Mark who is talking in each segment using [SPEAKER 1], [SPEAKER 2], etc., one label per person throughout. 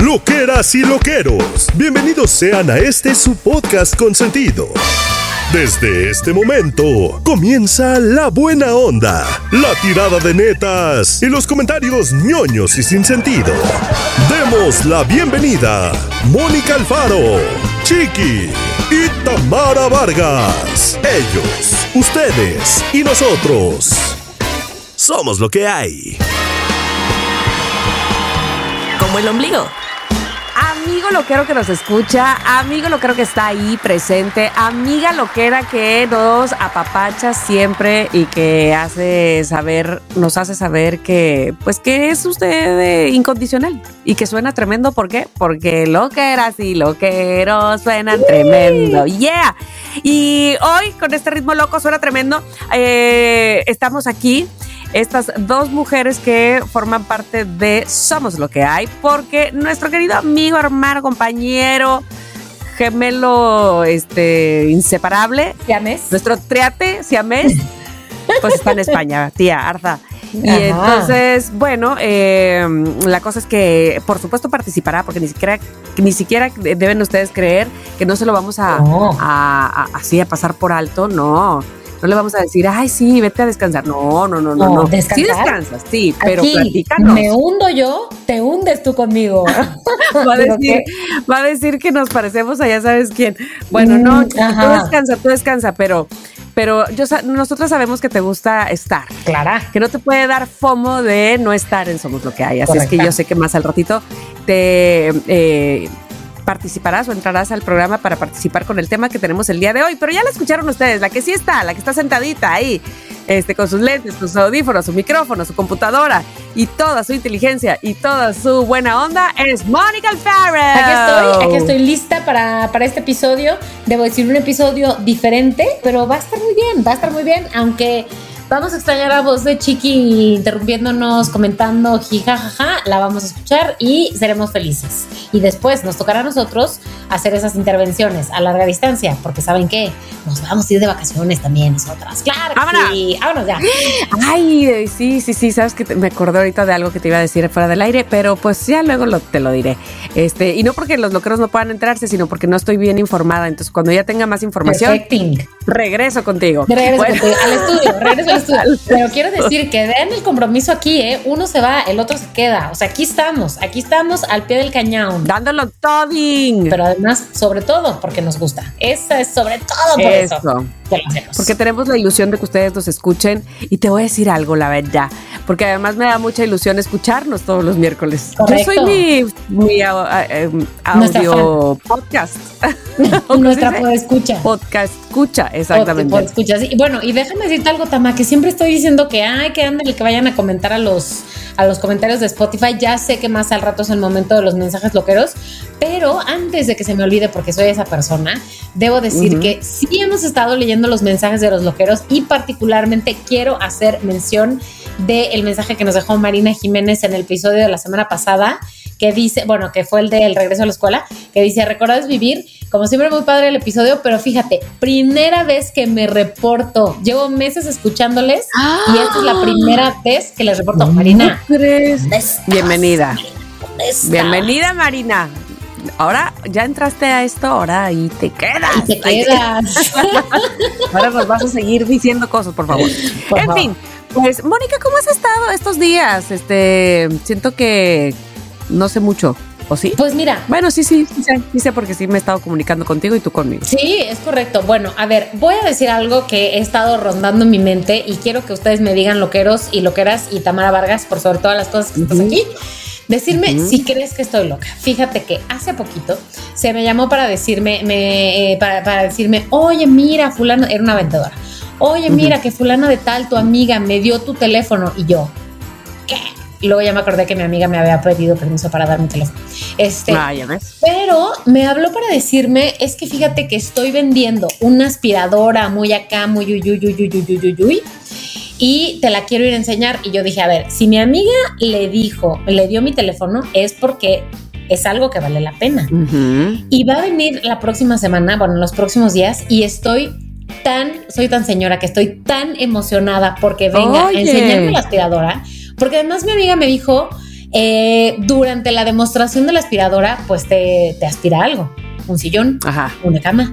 [SPEAKER 1] Loqueras y loqueros, bienvenidos sean a este su podcast consentido. Desde este momento comienza la buena onda, la tirada de netas y los comentarios ñoños y sin sentido. Demos la bienvenida Mónica Alfaro, Chiqui y Tamara Vargas. Ellos, ustedes y nosotros. Somos lo que hay.
[SPEAKER 2] Como el ombligo.
[SPEAKER 3] Amigo loquero que nos escucha, amigo loquero que está ahí presente, amiga loquera que nos apapacha siempre y que hace saber, nos hace saber que, pues que es usted incondicional y que suena tremendo. ¿Por qué? Porque loqueras y loqueros suenan tremendo. Yeah. Y hoy con este ritmo loco suena tremendo. Eh, estamos aquí estas dos mujeres que forman parte de Somos lo que hay, porque nuestro querido amigo, hermano, compañero, gemelo, este, inseparable,
[SPEAKER 2] Siamés.
[SPEAKER 3] nuestro triate, siamés, pues está en España, tía Arza. Y
[SPEAKER 2] Ajá.
[SPEAKER 3] entonces, bueno, eh, la cosa es que, por supuesto, participará, porque ni siquiera, ni siquiera deben ustedes creer que no se lo vamos a- a- así a pasar por alto, no. No le vamos a decir, ay, sí, vete a descansar. No, no, no, no.
[SPEAKER 2] No,
[SPEAKER 3] no. Sí
[SPEAKER 2] ¿descansar?
[SPEAKER 3] descansas, sí, pero
[SPEAKER 2] Aquí
[SPEAKER 3] platícanos.
[SPEAKER 2] me hundo yo, te hundes tú conmigo.
[SPEAKER 3] Va a, decir, va a decir que nos parecemos a ya sabes quién. Bueno, no,
[SPEAKER 2] Mm,
[SPEAKER 3] tú
[SPEAKER 2] ajá.
[SPEAKER 3] descansa, tú descansa, pero, pero yo, nosotros sabemos que te gusta estar.
[SPEAKER 2] Clara.
[SPEAKER 3] que no te puede dar fomo de no estar en Somos lo que hay. Así es que yo sé que más al ratito te eh, participarás o entrarás al programa para participar con el tema que tenemos el día de hoy. Pero ya la escucharon ustedes, la que sí está, la que está sentadita ahí, este, con sus lentes, sus audífonos, su micrófono, su computadora y toda su inteligencia y toda su buena onda es Mónica Alfaro.
[SPEAKER 2] Aquí estoy, aquí estoy lista para, para este episodio. Debo decir, un episodio diferente, pero va a estar muy bien, va a estar muy bien, aunque vamos a extrañar a voz de Chiqui interrumpiéndonos, comentando, jijajaja, la vamos a escuchar y seremos felices. Y después nos tocará a nosotros hacer esas intervenciones a larga distancia, porque ¿saben qué? Nos vamos a ir de vacaciones también nosotras. Claro que
[SPEAKER 3] ¡Vámonos!
[SPEAKER 2] sí, vámonos ya.
[SPEAKER 3] Ay, sí, sí, sí, sabes que me acordé ahorita de algo que te iba a decir fuera del aire, pero pues ya luego lo- te lo diré. Este, y no porque los loqueros no puedan enterarse, sino porque no estoy bien informada. Entonces, cuando ya tenga más información,
[SPEAKER 2] Perfecting.
[SPEAKER 3] regreso contigo.
[SPEAKER 2] Regreso
[SPEAKER 3] Bueno,
[SPEAKER 2] contigo, al estudio, regreso Pero quiero decir que den el compromiso aquí, ¿eh? Uno se va, el otro se queda. O sea, aquí estamos, aquí estamos al pie del cañón.
[SPEAKER 3] dándolo toding.
[SPEAKER 2] Pero además, sobre todo, porque nos gusta. Esa es sobre todo por eso.
[SPEAKER 3] Eso. Porque tenemos la ilusión de que ustedes nos escuchen. Y te voy a decir algo, la verdad. Porque además me da mucha ilusión escucharnos todos los miércoles.
[SPEAKER 2] Correcto.
[SPEAKER 3] Yo soy mi, em, audio podcast. ¿Cómo
[SPEAKER 2] Nuestra escucha.
[SPEAKER 3] Podcast escucha, exactamente.
[SPEAKER 2] Pod-. Y bueno, y déjame decirte algo, Tama, que siempre estoy diciendo que, ay, que ándale, que vayan a comentar a los, a los comentarios de Spotify. Ya sé que más al rato es el momento de los mensajes loqueros, pero antes de que se me olvide, porque soy esa persona, debo decir que sí hemos estado leyendo los mensajes de los loqueros y particularmente quiero hacer mención del mensaje que nos dejó Marina Jiménez en el episodio de la semana pasada, que dice, bueno, que fue el del regreso a la escuela, que dice, ¿recuerdas vivir? Como siempre, muy padre el episodio, pero fíjate, primera vez que me reporto. Llevo meses escuchándoles y esta es la primera vez que les reporto. Marina.
[SPEAKER 3] Bienvenida. Bienvenida, Marina. Ahora ya entraste a esto, ahora y te quedas.
[SPEAKER 2] Te quedas.
[SPEAKER 3] Ahora nos vas a seguir diciendo cosas, por favor.
[SPEAKER 2] Por
[SPEAKER 3] en
[SPEAKER 2] favor.
[SPEAKER 3] fin, pues, Mónica, ¿cómo has estado estos días? Este, siento que no sé mucho, ¿o sí?
[SPEAKER 2] Pues mira,
[SPEAKER 3] Bueno, sí, sí, sí sé, sí sé porque sí me he estado comunicando contigo y tú conmigo.
[SPEAKER 2] Sí, es correcto. Bueno, a ver, voy a decir algo que he estado rondando en mi mente y quiero que ustedes me digan loqueros y loqueras y Tamara Vargas por sobre todas las cosas que estás aquí. Decirme
[SPEAKER 3] uh -huh.
[SPEAKER 2] si crees que estoy loca. Fíjate que hace poquito se me llamó para decirme, me, eh, para, para, decirme, oye, mira, fulano, era una vendedora. Oye, uh -huh. mira, que fulana de tal, tu amiga, me dio tu teléfono y yo, ¿qué? luego ya me acordé que mi amiga me había pedido permiso para dar mi teléfono. Este,
[SPEAKER 3] ah, ya ves.
[SPEAKER 2] Pero me habló para decirme, es que fíjate que estoy vendiendo una aspiradora muy acá, muy uy, uy, uy, uy, uy, uy, uy, uy y te la quiero ir a enseñar. Y yo dije, a ver, si mi amiga le dijo, le dio mi teléfono, es porque es algo que vale la pena. Y va a venir la próxima semana, bueno, en los próximos días, y estoy tan, soy tan señora que estoy tan emocionada porque venga
[SPEAKER 3] Oye.
[SPEAKER 2] a enseñarme la aspiradora, porque además mi amiga me dijo Eh, durante la demostración de la aspiradora, pues te, te aspira algo. Un sillón,
[SPEAKER 3] Ajá.
[SPEAKER 2] una cama,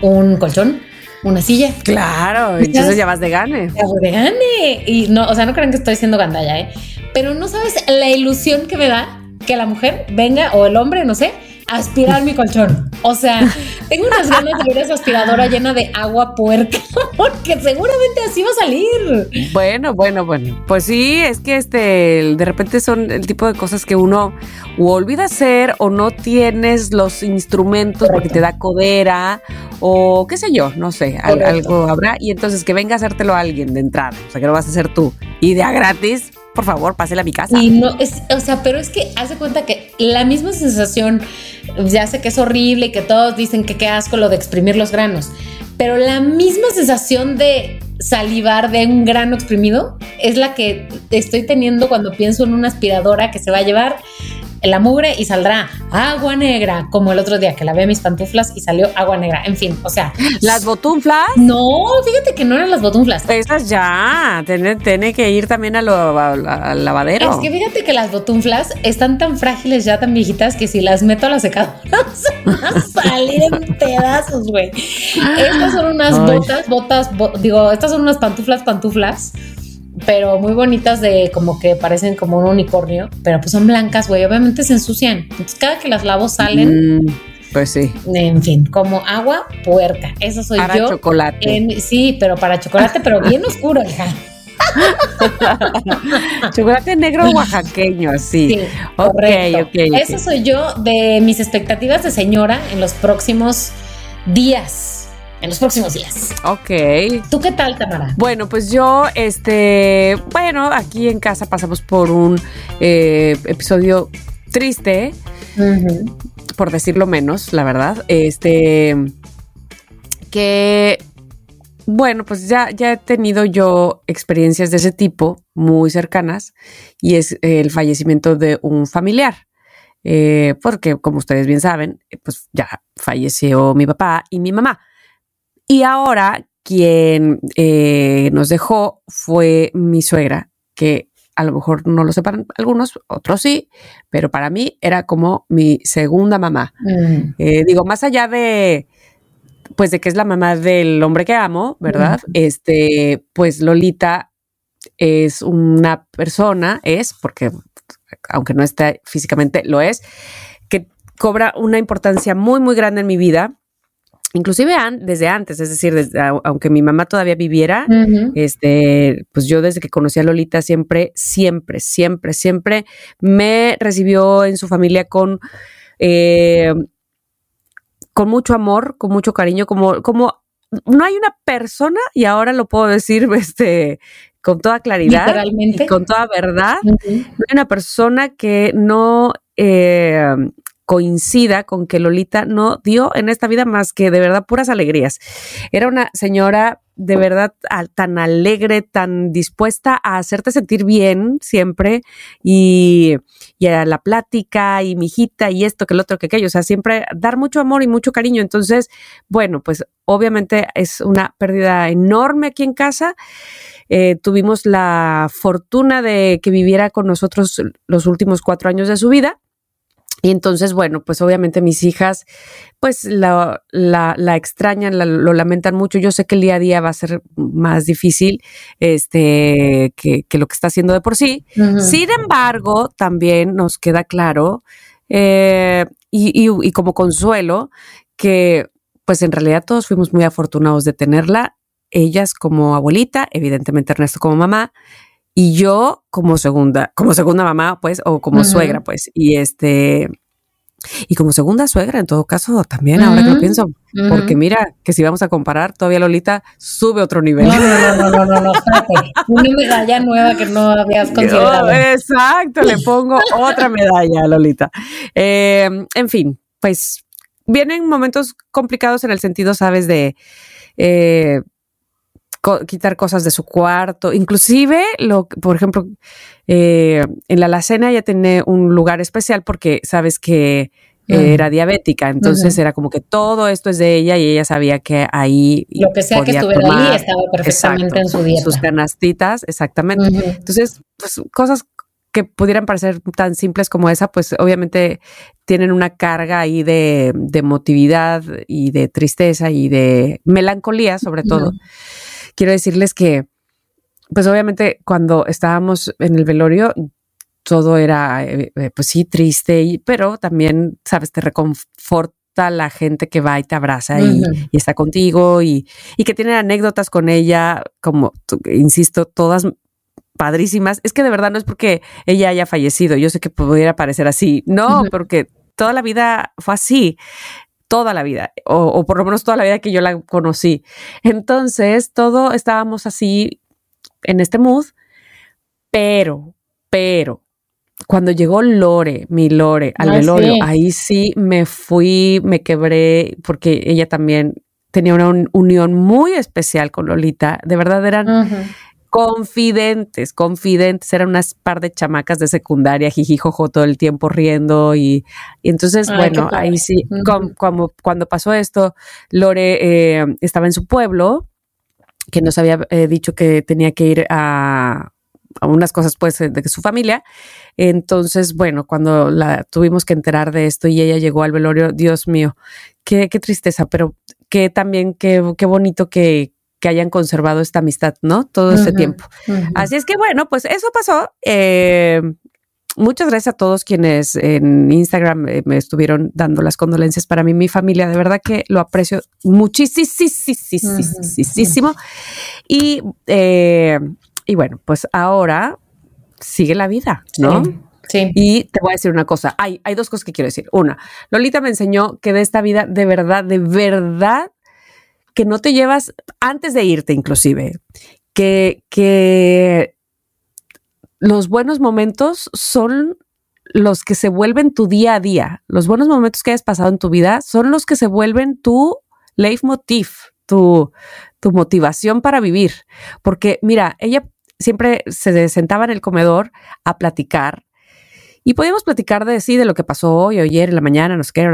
[SPEAKER 2] un colchón, una silla.
[SPEAKER 3] Claro, entonces ya vas de gane.
[SPEAKER 2] Ya de gane. Y no, o sea, no crean que estoy siendo gandalla, ¿eh? Pero no sabes la ilusión que me da que la mujer venga o el hombre, no sé, aspirar mi colchón. O sea, tengo unas ganas de ver esa aspiradora llena de agua puerca, porque seguramente así va a salir.
[SPEAKER 3] Bueno, bueno, bueno. Pues sí, es que este, de repente son el tipo de cosas que uno o olvida hacer o no tienes los instrumentos porque te da codera o qué sé yo, no sé, al- algo habrá. Y entonces que venga a hacértelo a alguien de entrada, o sea, que lo vas a hacer tú. Y de a gratis, por favor, pásela a mi casa.
[SPEAKER 2] Y no, es, o sea, pero es que hace cuenta que la misma sensación, ya sé que es horrible y que todos dicen que qué asco lo de exprimir los granos, pero la misma sensación de salivar de un grano exprimido es la que estoy teniendo cuando pienso en una aspiradora que se va a llevar la mugre y saldrá agua negra, como el otro día que lavé mis pantuflas y salió agua negra. En fin, o sea,
[SPEAKER 3] Las botunflas,
[SPEAKER 2] no, fíjate que no eran las botunflas.
[SPEAKER 3] esas ya, tiene, tiene que ir también al lavadero.
[SPEAKER 2] Es que fíjate que las botunflas están tan frágiles ya, tan viejitas, que si las meto a la secadora se van a salir en pedazos, güey. Estas son unas
[SPEAKER 3] Ay.
[SPEAKER 2] botas, botas, bo- digo, estas son unas pantuflas, pantuflas, pero muy bonitas de como que parecen como un unicornio, pero pues son blancas, güey, obviamente se ensucian. Entonces cada que las lavo salen,
[SPEAKER 3] Mm, pues sí,
[SPEAKER 2] en fin, como agua puerca. Eso soy
[SPEAKER 3] para
[SPEAKER 2] yo.
[SPEAKER 3] chocolate.
[SPEAKER 2] en- sí, pero para chocolate, pero bien oscuro, hija.
[SPEAKER 3] Chocolate negro oaxaqueño, así.
[SPEAKER 2] Sí,
[SPEAKER 3] Ok,
[SPEAKER 2] correcto.
[SPEAKER 3] ok, ok.
[SPEAKER 2] Eso soy yo de mis expectativas de señora en los próximos días. En los próximos días.
[SPEAKER 3] Ok.
[SPEAKER 2] ¿Tú qué tal, Tamara?
[SPEAKER 3] Bueno, pues yo, este, bueno, aquí en casa pasamos por un eh, episodio triste, por decirlo menos, la verdad. Este, que, bueno, pues ya, ya he tenido yo experiencias de ese tipo muy cercanas y es el fallecimiento de un familiar. Eh, porque, como ustedes bien saben, pues ya falleció mi papá y mi mamá. Y ahora quien eh, nos dejó fue mi suegra, que a lo mejor no lo sepan algunos, otros sí, pero para mí era como mi segunda mamá.
[SPEAKER 2] Mm,
[SPEAKER 3] Eh, digo, más allá de, pues de que es la mamá del hombre que amo, ¿verdad? Este, pues Lolita es una persona, es, porque aunque no esté físicamente, lo es, que cobra una importancia muy, muy grande en mi vida. Inclusive an- desde antes, es decir, desde- aunque mi mamá todavía viviera, este, pues yo desde que conocí a Lolita siempre, siempre, siempre, siempre me recibió en su familia con, eh, con mucho amor, con mucho cariño, como, como no hay una persona, y ahora lo puedo decir este, con toda claridad y con toda verdad, no hay una persona que no eh, coincida con que Lolita no dio en esta vida más que de verdad puras alegrías. Era una señora de verdad tan alegre, tan dispuesta a hacerte sentir bien siempre y, y a la plática y mi hijita y esto que el otro que aquello, o sea, siempre dar mucho amor y mucho cariño. Entonces, bueno, pues obviamente es una pérdida enorme aquí en casa. Eh, tuvimos la fortuna de que viviera con nosotros los últimos cuatro años de su vida. Y entonces, bueno, pues obviamente mis hijas, pues la, la, la extrañan, la- lo lamentan mucho. Yo sé que el día a día va a ser más difícil este, que, que lo que está haciendo de por sí. Sin embargo, también nos queda claro eh, y, y- y como consuelo que pues en realidad todos fuimos muy afortunados de tenerla, ellas como abuelita, evidentemente Ernesto como mamá y yo como segunda, como segunda mamá, pues, o como suegra, pues, y este, y como segunda suegra en todo caso también, ahora que lo pienso, porque mira que si vamos a comparar, todavía Lolita sube otro nivel.
[SPEAKER 2] No, no, no, no, no, no. Una medalla nueva que no habías considerado.
[SPEAKER 3] Oh, exacto, le pongo otra medalla, Lolita. Eh, en fin, pues vienen momentos complicados en el sentido, sabes, de eh, co- quitar cosas de su cuarto, inclusive, lo, por ejemplo, eh, en la alacena ya tiene un lugar especial porque sabes que era diabética, entonces era como que todo esto es de ella y ella sabía que ahí
[SPEAKER 2] Lo que sea que estuviera
[SPEAKER 3] tomar,
[SPEAKER 2] ahí estaba perfectamente
[SPEAKER 3] exacto,
[SPEAKER 2] en su dieta.
[SPEAKER 3] sus canastitas, exactamente. Entonces, pues cosas que pudieran parecer tan simples como esa, pues obviamente tienen una carga ahí de, de emotividad y de tristeza y de melancolía, sobre todo. Quiero decirles que, pues obviamente cuando estábamos en el velorio, todo era, eh, pues sí, triste, pero también, sabes, te reconforta la gente que va y te abraza y, está contigo y, y, que tienen anécdotas con ella, como, insisto, todas padrísimas. Es que de verdad no es porque ella haya fallecido, yo sé que pudiera parecer así, no, porque toda la vida fue así toda la vida, o, por lo menos toda la vida que yo la conocí. Entonces, todo estábamos así en este mood, pero, pero, cuando llegó Lore, mi Lore, al velorio, ahí sí me fui, me quebré, porque ella también tenía una unión muy especial con Lolita. De verdad eran confidentes, confidentes. Eran unas par de chamacas de secundaria, jijijojo, todo el tiempo riendo. Y, entonces, bueno, ahí sí, como, cuando pasó esto, Lore eh, estaba en su pueblo, que nos había eh, dicho que tenía que ir a, a unas cosas pues de su familia. Entonces, bueno, cuando la tuvimos que enterar de esto y ella llegó al velorio, Dios mío, qué, qué tristeza, pero qué también, qué, qué bonito que, que hayan conservado esta amistad, ¿no? Todo ese tiempo. Así es que bueno, pues eso pasó. Eh, muchas gracias a todos quienes en Instagram eh, me estuvieron dando las condolencias para mí, mi familia. De verdad que lo aprecio muchísimo. Y, eh, y bueno, pues ahora sigue la vida, ¿no?
[SPEAKER 2] Sí.
[SPEAKER 3] Y te voy a decir una cosa. Hay, hay dos cosas que quiero decir. Una, Lolita me enseñó que de esta vida, de verdad, de verdad, que no te llevas antes de irte inclusive, que, que los buenos momentos son los que se vuelven tu día a día. Los buenos momentos que hayas pasado en tu vida son los que se vuelven tu leitmotiv, tu, tu motivación para vivir. Porque mira, ella siempre se sentaba en el comedor a platicar y podíamos platicar de sí, de lo que pasó hoy, ayer, en la mañana, no sé qué,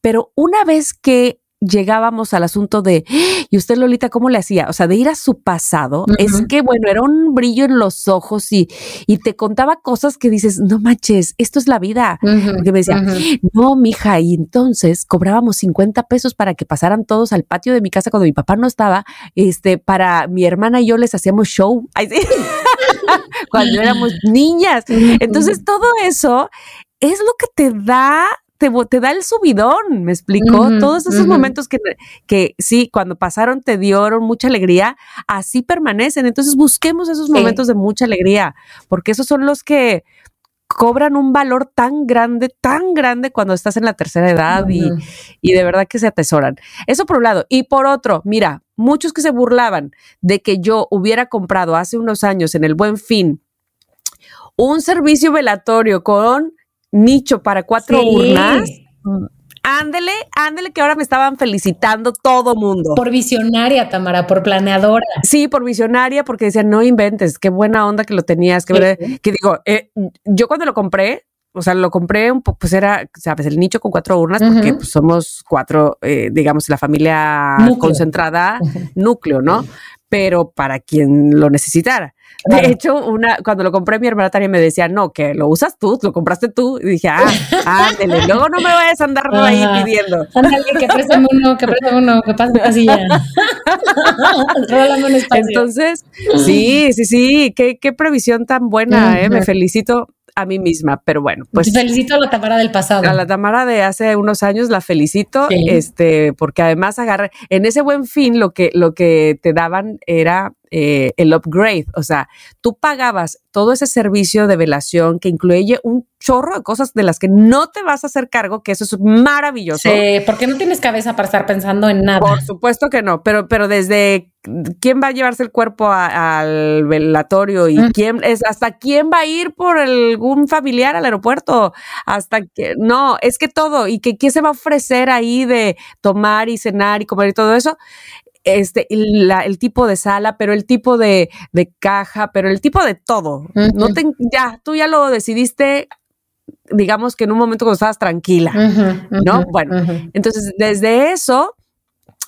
[SPEAKER 3] pero una vez que llegábamos al asunto de, ¿y usted Lolita cómo le hacía? O sea, de ir a su pasado, es que bueno, era un brillo en los ojos y, y te contaba cosas que dices, no manches, esto es la vida. Porque me decía, no, mija, y entonces cobrábamos 50 pesos para que pasaran todos al patio de mi casa cuando mi papá no estaba, este, para mi hermana y yo les hacíamos show. cuando éramos niñas. Entonces, todo eso es lo que te da te, da el subidón, me explicó. Todos esos momentos que, que sí, cuando pasaron te dieron mucha alegría, así permanecen. Entonces busquemos esos momentos de mucha alegría, porque esos son los que cobran un valor tan grande, tan grande cuando estás en la tercera edad y, y, de verdad que se atesoran. Eso por un lado. Y por otro, mira, muchos que se burlaban de que yo hubiera comprado hace unos años en el buen fin un servicio velatorio con nicho para cuatro urnas. Ándele, ándele, que ahora me estaban felicitando todo mundo.
[SPEAKER 2] Por visionaria, Tamara, por planeadora.
[SPEAKER 3] Sí, por visionaria, porque decían, no inventes, qué buena onda que lo tenías. Que, que digo, eh, yo cuando lo compré, o sea, lo compré un poco, pues era, sabes, el nicho con cuatro urnas, porque pues, somos cuatro, eh, digamos, la familia concentrada, núcleo, ¿no? Pero para quien lo necesitara. De hecho, una, cuando lo compré, mi hermana también me decía, no, que lo usas tú, lo compraste tú. Y dije, ah, ándale, luego no me vayas a andar ahí pidiendo.
[SPEAKER 2] Ándale, que préstame uno, que préstame uno, que pase casilla.
[SPEAKER 3] Entonces, sí, sí, sí, qué, qué previsión tan buena, eh, me felicito a mí misma, pero bueno, pues
[SPEAKER 2] felicito a la Tamara del pasado.
[SPEAKER 3] A la Tamara de hace unos años la felicito, este, porque además agarré en ese buen fin lo que lo que te daban era eh, el upgrade. O sea, tú pagabas todo ese servicio de velación que incluye un chorro de cosas de las que no te vas a hacer cargo, que eso es maravilloso.
[SPEAKER 2] Sí, porque no tienes cabeza para estar pensando en nada.
[SPEAKER 3] Por supuesto que no, pero, pero desde quién va a llevarse el cuerpo al velatorio y quién es hasta quién va a ir por algún familiar al aeropuerto, hasta que no, es que todo y que quién se va a ofrecer ahí de tomar y cenar y comer y todo eso este, el tipo de sala, pero el tipo de, caja, pero el tipo de todo. No te, ya, tú ya lo decidiste, digamos que en un momento cuando estabas tranquila, ¿no? Bueno, entonces desde eso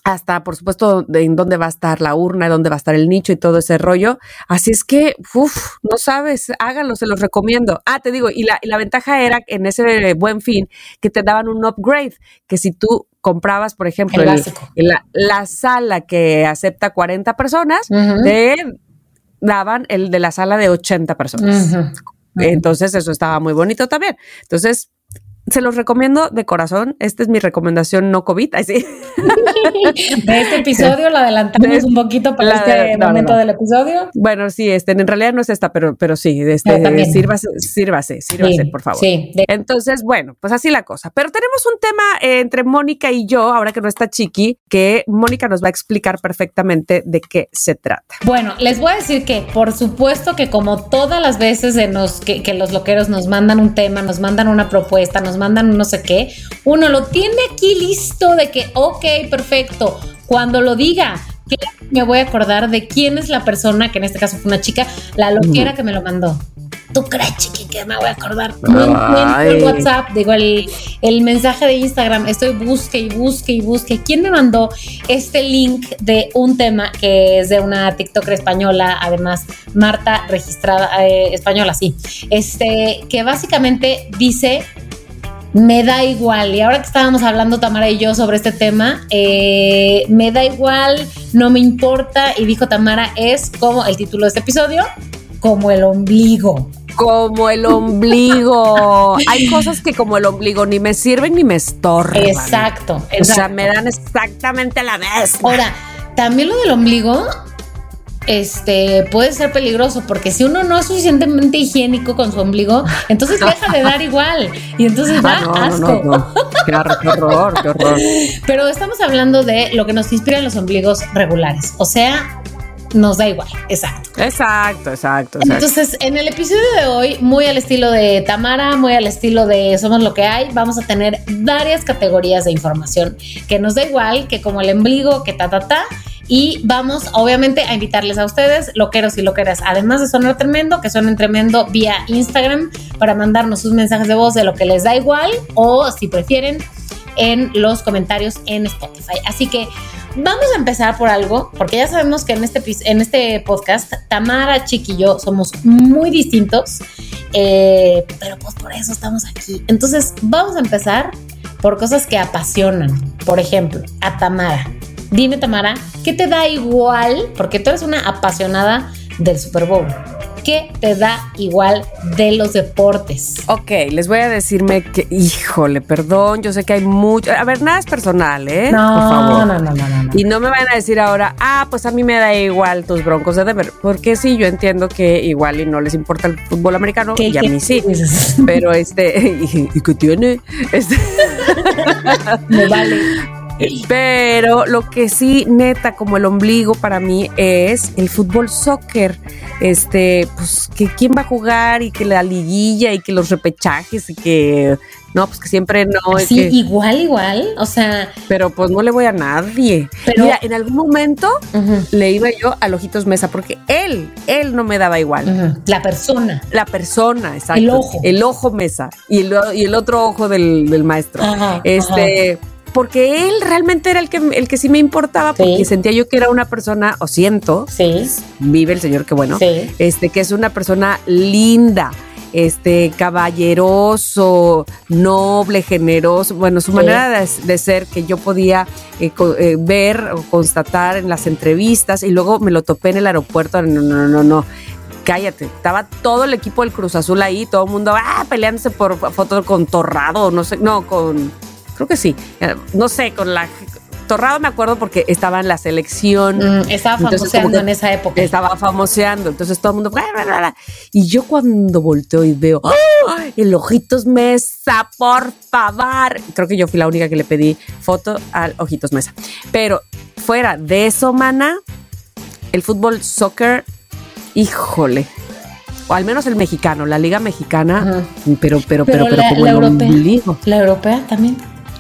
[SPEAKER 3] hasta por supuesto de en dónde va a estar la urna, dónde va a estar el nicho y todo ese rollo. Así es que, uff, no sabes, háganlo, se los recomiendo. Ah, te digo, y la, y la ventaja era en ese buen fin que te daban un upgrade, que si tú comprabas, por ejemplo,
[SPEAKER 2] El
[SPEAKER 3] la, la sala que acepta 40 personas, te daban el de la sala de 80 personas. Entonces eso estaba muy bonito también. Entonces, se los recomiendo de corazón. Esta es mi recomendación no COVID. Ay, sí.
[SPEAKER 2] De este episodio lo adelantamos
[SPEAKER 3] De-
[SPEAKER 2] un poquito para
[SPEAKER 3] la-
[SPEAKER 2] este
[SPEAKER 3] no, no,
[SPEAKER 2] momento
[SPEAKER 3] no.
[SPEAKER 2] del episodio.
[SPEAKER 3] Bueno, sí, este, en realidad no es esta, pero, pero sí, este,
[SPEAKER 2] también.
[SPEAKER 3] sírvase, sírvase, sírvase,
[SPEAKER 2] Sí,
[SPEAKER 3] por favor.
[SPEAKER 2] Sí, de-
[SPEAKER 3] Entonces, bueno, pues así la cosa. Pero tenemos un tema eh, entre Mónica y yo, ahora que no está Chiqui, que Mónica nos va a explicar perfectamente de qué se trata.
[SPEAKER 2] Bueno, les voy a decir que por supuesto que como todas las veces en los que, que los loqueros nos mandan un tema, nos mandan una propuesta, nos mandan no sé qué, uno lo tiene aquí listo de que, ok, perfecto, cuando lo diga, que me voy a acordar de quién es la persona, que en este caso fue una chica, la loquera que me lo mandó. ¿Tú crees, chiqui, que me voy a acordar? No encuentro el. WhatsApp, digo, el, el mensaje de Instagram. Estoy busque y busque y busque. ¿Quién me mandó este link de un tema que es de una TikToker española, además, Marta, registrada, eh, española, sí. Este, que básicamente dice me da igual. Y ahora que estábamos hablando Tamara y yo sobre este tema, eh, me da igual, no me importa. Y dijo Tamara, es como el título de este episodio, como el ombligo.
[SPEAKER 3] Como el ombligo. Hay cosas que como el ombligo ni me sirven ni me estorban.
[SPEAKER 2] Exacto.
[SPEAKER 3] O sea,
[SPEAKER 2] exacto.
[SPEAKER 3] me dan exactamente la vez.
[SPEAKER 2] Ahora, también lo del ombligo. Este puede ser peligroso porque si uno no es suficientemente higiénico con su ombligo, entonces deja de dar igual y entonces da
[SPEAKER 3] Ah, no,
[SPEAKER 2] asco.
[SPEAKER 3] no, no. Qué horror, qué horror, qué horror.
[SPEAKER 2] Pero estamos hablando de lo que nos inspiran los ombligos regulares, o sea, nos da igual, exacto.
[SPEAKER 3] Exacto, exacto, exacto.
[SPEAKER 2] Entonces, en el episodio de hoy, muy al estilo de Tamara, muy al estilo de Somos lo que hay, vamos a tener varias categorías de información que nos da igual, que como el ombligo, que ta, ta, ta. Y vamos, obviamente, a invitarles a ustedes, loqueros y loqueras, además de sonar tremendo, que suenen tremendo vía Instagram para mandarnos sus mensajes de voz de lo que les da igual o, si prefieren, en los comentarios en Spotify. Así que vamos a empezar por algo, porque ya sabemos que en este, en este podcast, Tamara, Chiqui y yo somos muy distintos, eh, pero pues por eso estamos aquí. Entonces, vamos a empezar por cosas que apasionan. Por ejemplo, a Tamara. Dime, Tamara, ¿qué te da igual? Porque tú eres una apasionada del Super Bowl. ¿Qué te da igual de los deportes?
[SPEAKER 3] Ok, les voy a decirme que, híjole, perdón, yo sé que hay mucho. A ver, nada es personal, ¿eh?
[SPEAKER 2] No,
[SPEAKER 3] Por favor.
[SPEAKER 2] no, no, no, no, no.
[SPEAKER 3] Y no me van a decir ahora, ah, pues a mí me da igual tus broncos de Denver. Porque sí, yo entiendo que igual y no les importa el fútbol americano,
[SPEAKER 2] ¿Qué-
[SPEAKER 3] y a mí sí. Pero este, ¿y, y qué tiene? Este,
[SPEAKER 2] Me vale.
[SPEAKER 3] Pero lo que sí, neta, como el ombligo para mí es el fútbol soccer. Este, pues que quién va a jugar y que la liguilla y que los repechajes y que no, pues que siempre no. es
[SPEAKER 2] Sí,
[SPEAKER 3] que-
[SPEAKER 2] igual, igual. O sea,
[SPEAKER 3] pero pues no le voy a nadie.
[SPEAKER 2] Pero-
[SPEAKER 3] Mira, en algún momento le iba yo a Ojitos Mesa porque él, él no me daba igual.
[SPEAKER 2] la persona.
[SPEAKER 3] La persona, exacto.
[SPEAKER 2] El ojo.
[SPEAKER 3] El ojo Mesa y el, y el otro ojo del, del maestro.
[SPEAKER 2] Ajá,
[SPEAKER 3] Este, porque él realmente era el que, el que sí me importaba, porque
[SPEAKER 2] Sí.
[SPEAKER 3] sentía yo que era una persona, o siento,
[SPEAKER 2] Sí,
[SPEAKER 3] vive el señor, que bueno,
[SPEAKER 2] sí.
[SPEAKER 3] este, que es una persona linda, este, caballeroso, noble, generoso, bueno, su
[SPEAKER 2] Sí.
[SPEAKER 3] manera de, de ser que yo podía eh, co- eh, ver o constatar en las entrevistas y luego me lo topé en el aeropuerto, no, no, no, no. Cállate, estaba todo el equipo del Cruz Azul ahí, todo el mundo ah, peleándose por foto con Torrado, no sé, no, con, creo que sí, eh, no sé, con la, Torrado me acuerdo porque estaba en la selección,
[SPEAKER 2] Mm, estaba famoseando en esa época.
[SPEAKER 3] estaba famoseando, entonces todo el mundo, bla, bla, bla, bla. y yo cuando volteo y veo, ¡ah! el Ojitos Mesa, por favor, creo que yo fui la única que le pedí foto al Ojitos Mesa, pero fuera de eso, mana, el fútbol soccer, híjole, o al menos el mexicano, la liga mexicana, pero, pero, pero,
[SPEAKER 2] Pero
[SPEAKER 3] pero,
[SPEAKER 2] la-
[SPEAKER 3] como
[SPEAKER 2] la
[SPEAKER 3] el
[SPEAKER 2] europea.
[SPEAKER 3] ombligo,
[SPEAKER 2] La europea también.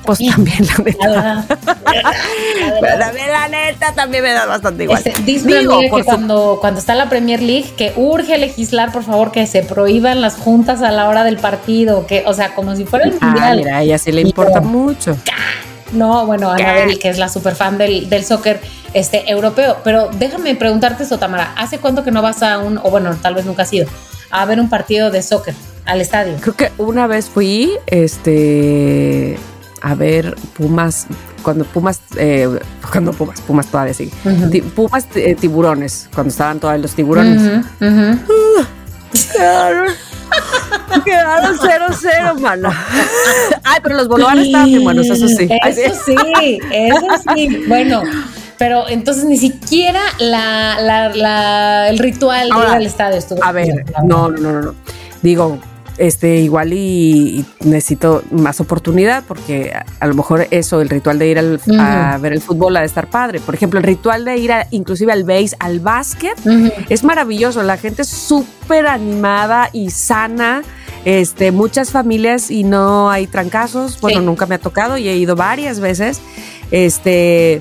[SPEAKER 3] Pues
[SPEAKER 2] También.
[SPEAKER 3] también la neta,
[SPEAKER 2] La verdad.
[SPEAKER 3] pero también la neta también me da bastante igual.
[SPEAKER 2] Este, dice una
[SPEAKER 3] Digo,
[SPEAKER 2] amiga
[SPEAKER 3] por
[SPEAKER 2] que cuando, cuando está la Premier League, que urge legislar, por favor, que se prohíban las juntas a la hora del partido, que, o sea, como si fuera el
[SPEAKER 3] Ah,
[SPEAKER 2] mundial.
[SPEAKER 3] mira, a ella sí le importa mucho.
[SPEAKER 2] No, bueno, Anabel, que es la super fan del, del soccer este, europeo. Pero déjame preguntarte eso, Tamara. ¿Hace cuánto que no vas a un, o bueno, tal vez nunca has ido, a ver un partido de soccer al estadio?
[SPEAKER 3] Creo que una vez fui, este, a ver Pumas, cuando Pumas, eh, cuando Pumas, Pumas todavía sí, Pumas eh, tiburones, cuando estaban todos los tiburones.
[SPEAKER 2] Ujú, ujú.
[SPEAKER 3] Quedaron, quedaron 0-0, mano. Ay, pero los bolovanes estaban bien buenos, eso sí.
[SPEAKER 2] Eso sí, eso sí. Bueno, pero entonces ni siquiera la, la, la- el ritual de
[SPEAKER 3] Ahora,
[SPEAKER 2] ir al estadio estuvo.
[SPEAKER 3] A ver, no, no, no, no. Digo, este, igual y, y necesito más oportunidad porque a, a lo mejor eso, el ritual de ir al- a ver el fútbol ha de estar padre. Por ejemplo, el ritual de ir a, inclusive al base, al básquet, es maravilloso. La gente es súper animada y sana. Este, muchas familias y no hay trancazos. Bueno,
[SPEAKER 2] Sí.
[SPEAKER 3] nunca me ha tocado y he ido varias veces. Este,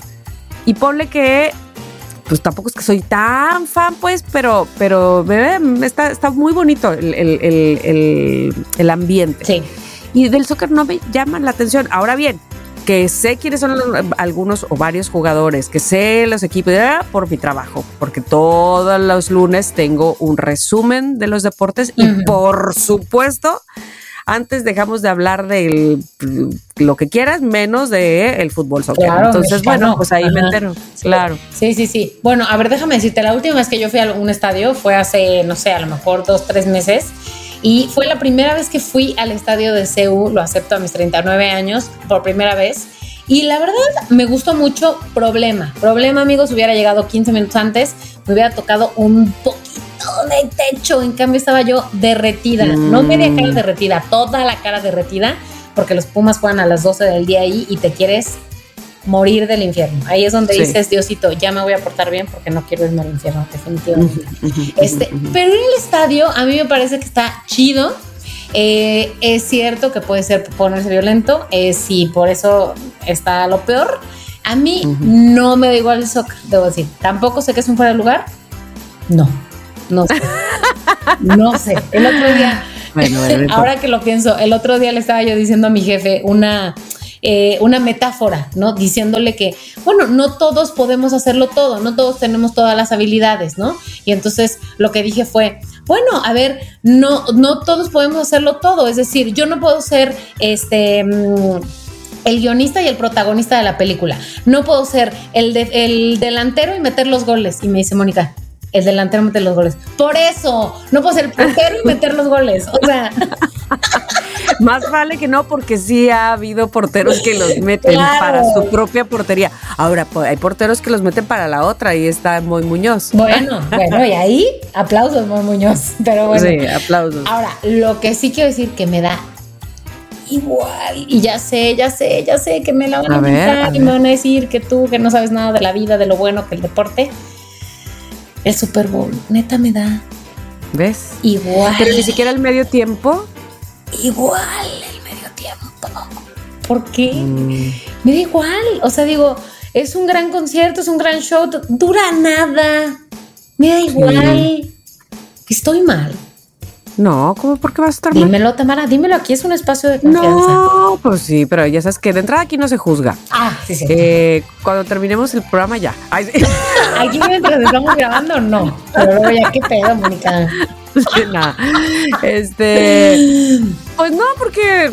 [SPEAKER 3] y ponle que, pues tampoco es que soy tan fan, pues, pero, pero bebé, está, está muy bonito el, el- el- el- ambiente.
[SPEAKER 2] Sí.
[SPEAKER 3] Y del soccer no me llama la atención. Ahora bien, que sé quiénes son algunos o varios jugadores, que sé los equipos ah, por mi trabajo, porque todos los lunes tengo un resumen de los deportes y por supuesto, antes dejamos de hablar del lo que quieras, menos de el fútbol soccer.
[SPEAKER 2] Claro,
[SPEAKER 3] Entonces,
[SPEAKER 2] mexicano.
[SPEAKER 3] bueno, pues ahí me entero. Claro.
[SPEAKER 2] Sí, sí, sí. Bueno, a ver, déjame decirte, la última vez que yo fui a un estadio fue hace, no sé, a lo mejor dos, tres meses. Y fue la primera vez que fui al estadio de CEU, lo acepto a mis 39 años, por primera vez. Y la verdad me gustó mucho. Problema. Problema, amigos, hubiera llegado 15 minutos antes, me hubiera tocado un poquito de techo. En cambio, estaba yo derretida. No media cara derretida, toda la cara derretida, porque los Pumas juegan a las 12 del día ahí y te quieres morir del infierno. Ahí es donde
[SPEAKER 3] Sí.
[SPEAKER 2] dices, Diosito, ya me voy a portar bien porque no quiero irme al infierno, definitivamente. Este, pero en el estadio a mí me parece que está chido. Eh, es cierto que puede ser ponerse violento, eh, sí, por eso está lo peor. A mí no me da igual el soccer, debo decir. Tampoco sé que es un fuera de lugar. No, no sé. no sé. El otro día,
[SPEAKER 3] Bueno,
[SPEAKER 2] ahora que lo pienso, el otro día le estaba yo diciendo a mi jefe una, eh, una metáfora, ¿no? Diciéndole que, bueno, no todos podemos hacerlo todo, no todos tenemos todas las habilidades, ¿no? Y entonces lo que dije fue, bueno, a ver, no, no todos podemos hacerlo todo, es decir, yo no puedo ser este... mm, el guionista y el protagonista de la película. No puedo ser el, de- el delantero y meter los goles. Y me dice Mónica, el delantero meter los goles. Por eso, no puedo ser el portero y meter los goles. O sea,
[SPEAKER 3] Más vale que no, porque sí ha habido porteros que los meten
[SPEAKER 2] Claro.
[SPEAKER 3] para su propia portería. Ahora, hay porteros que los meten para la otra y está muy Muñoz.
[SPEAKER 2] bueno, bueno, y ahí aplausos, Mon Muñoz. Pero bueno.
[SPEAKER 3] Sí, aplausos.
[SPEAKER 2] Ahora, lo que sí quiero decir que me da igual. Y ya sé, ya sé, ya sé que me la van a,
[SPEAKER 3] A ver, a
[SPEAKER 2] y
[SPEAKER 3] ver.
[SPEAKER 2] me van a decir que tú, que no sabes nada de la vida, de lo bueno que el deporte. El Super Bowl, neta, me da
[SPEAKER 3] ¿Ves?
[SPEAKER 2] igual.
[SPEAKER 3] Pero ni siquiera el medio tiempo.
[SPEAKER 2] igual el medio tiempo. ¿Por qué? Me da igual. O sea, digo, es un gran concierto, es un gran show, dura nada. Me da igual. Estoy mal.
[SPEAKER 3] No, ¿cómo? ¿Por qué vas a estar mal?
[SPEAKER 2] Dímelo, Tamara, dímelo. Aquí es un espacio de confianza.
[SPEAKER 3] No, pues sí, pero ya sabes que de entrada aquí no se juzga.
[SPEAKER 2] Ah, sí, sí.
[SPEAKER 3] Eh, cuando terminemos el programa ya. Ay, sí.
[SPEAKER 2] Aquí mientras estamos grabando, no. Pero luego ya, qué pedo, Mónica.
[SPEAKER 3] Nada. Este, pues no, porque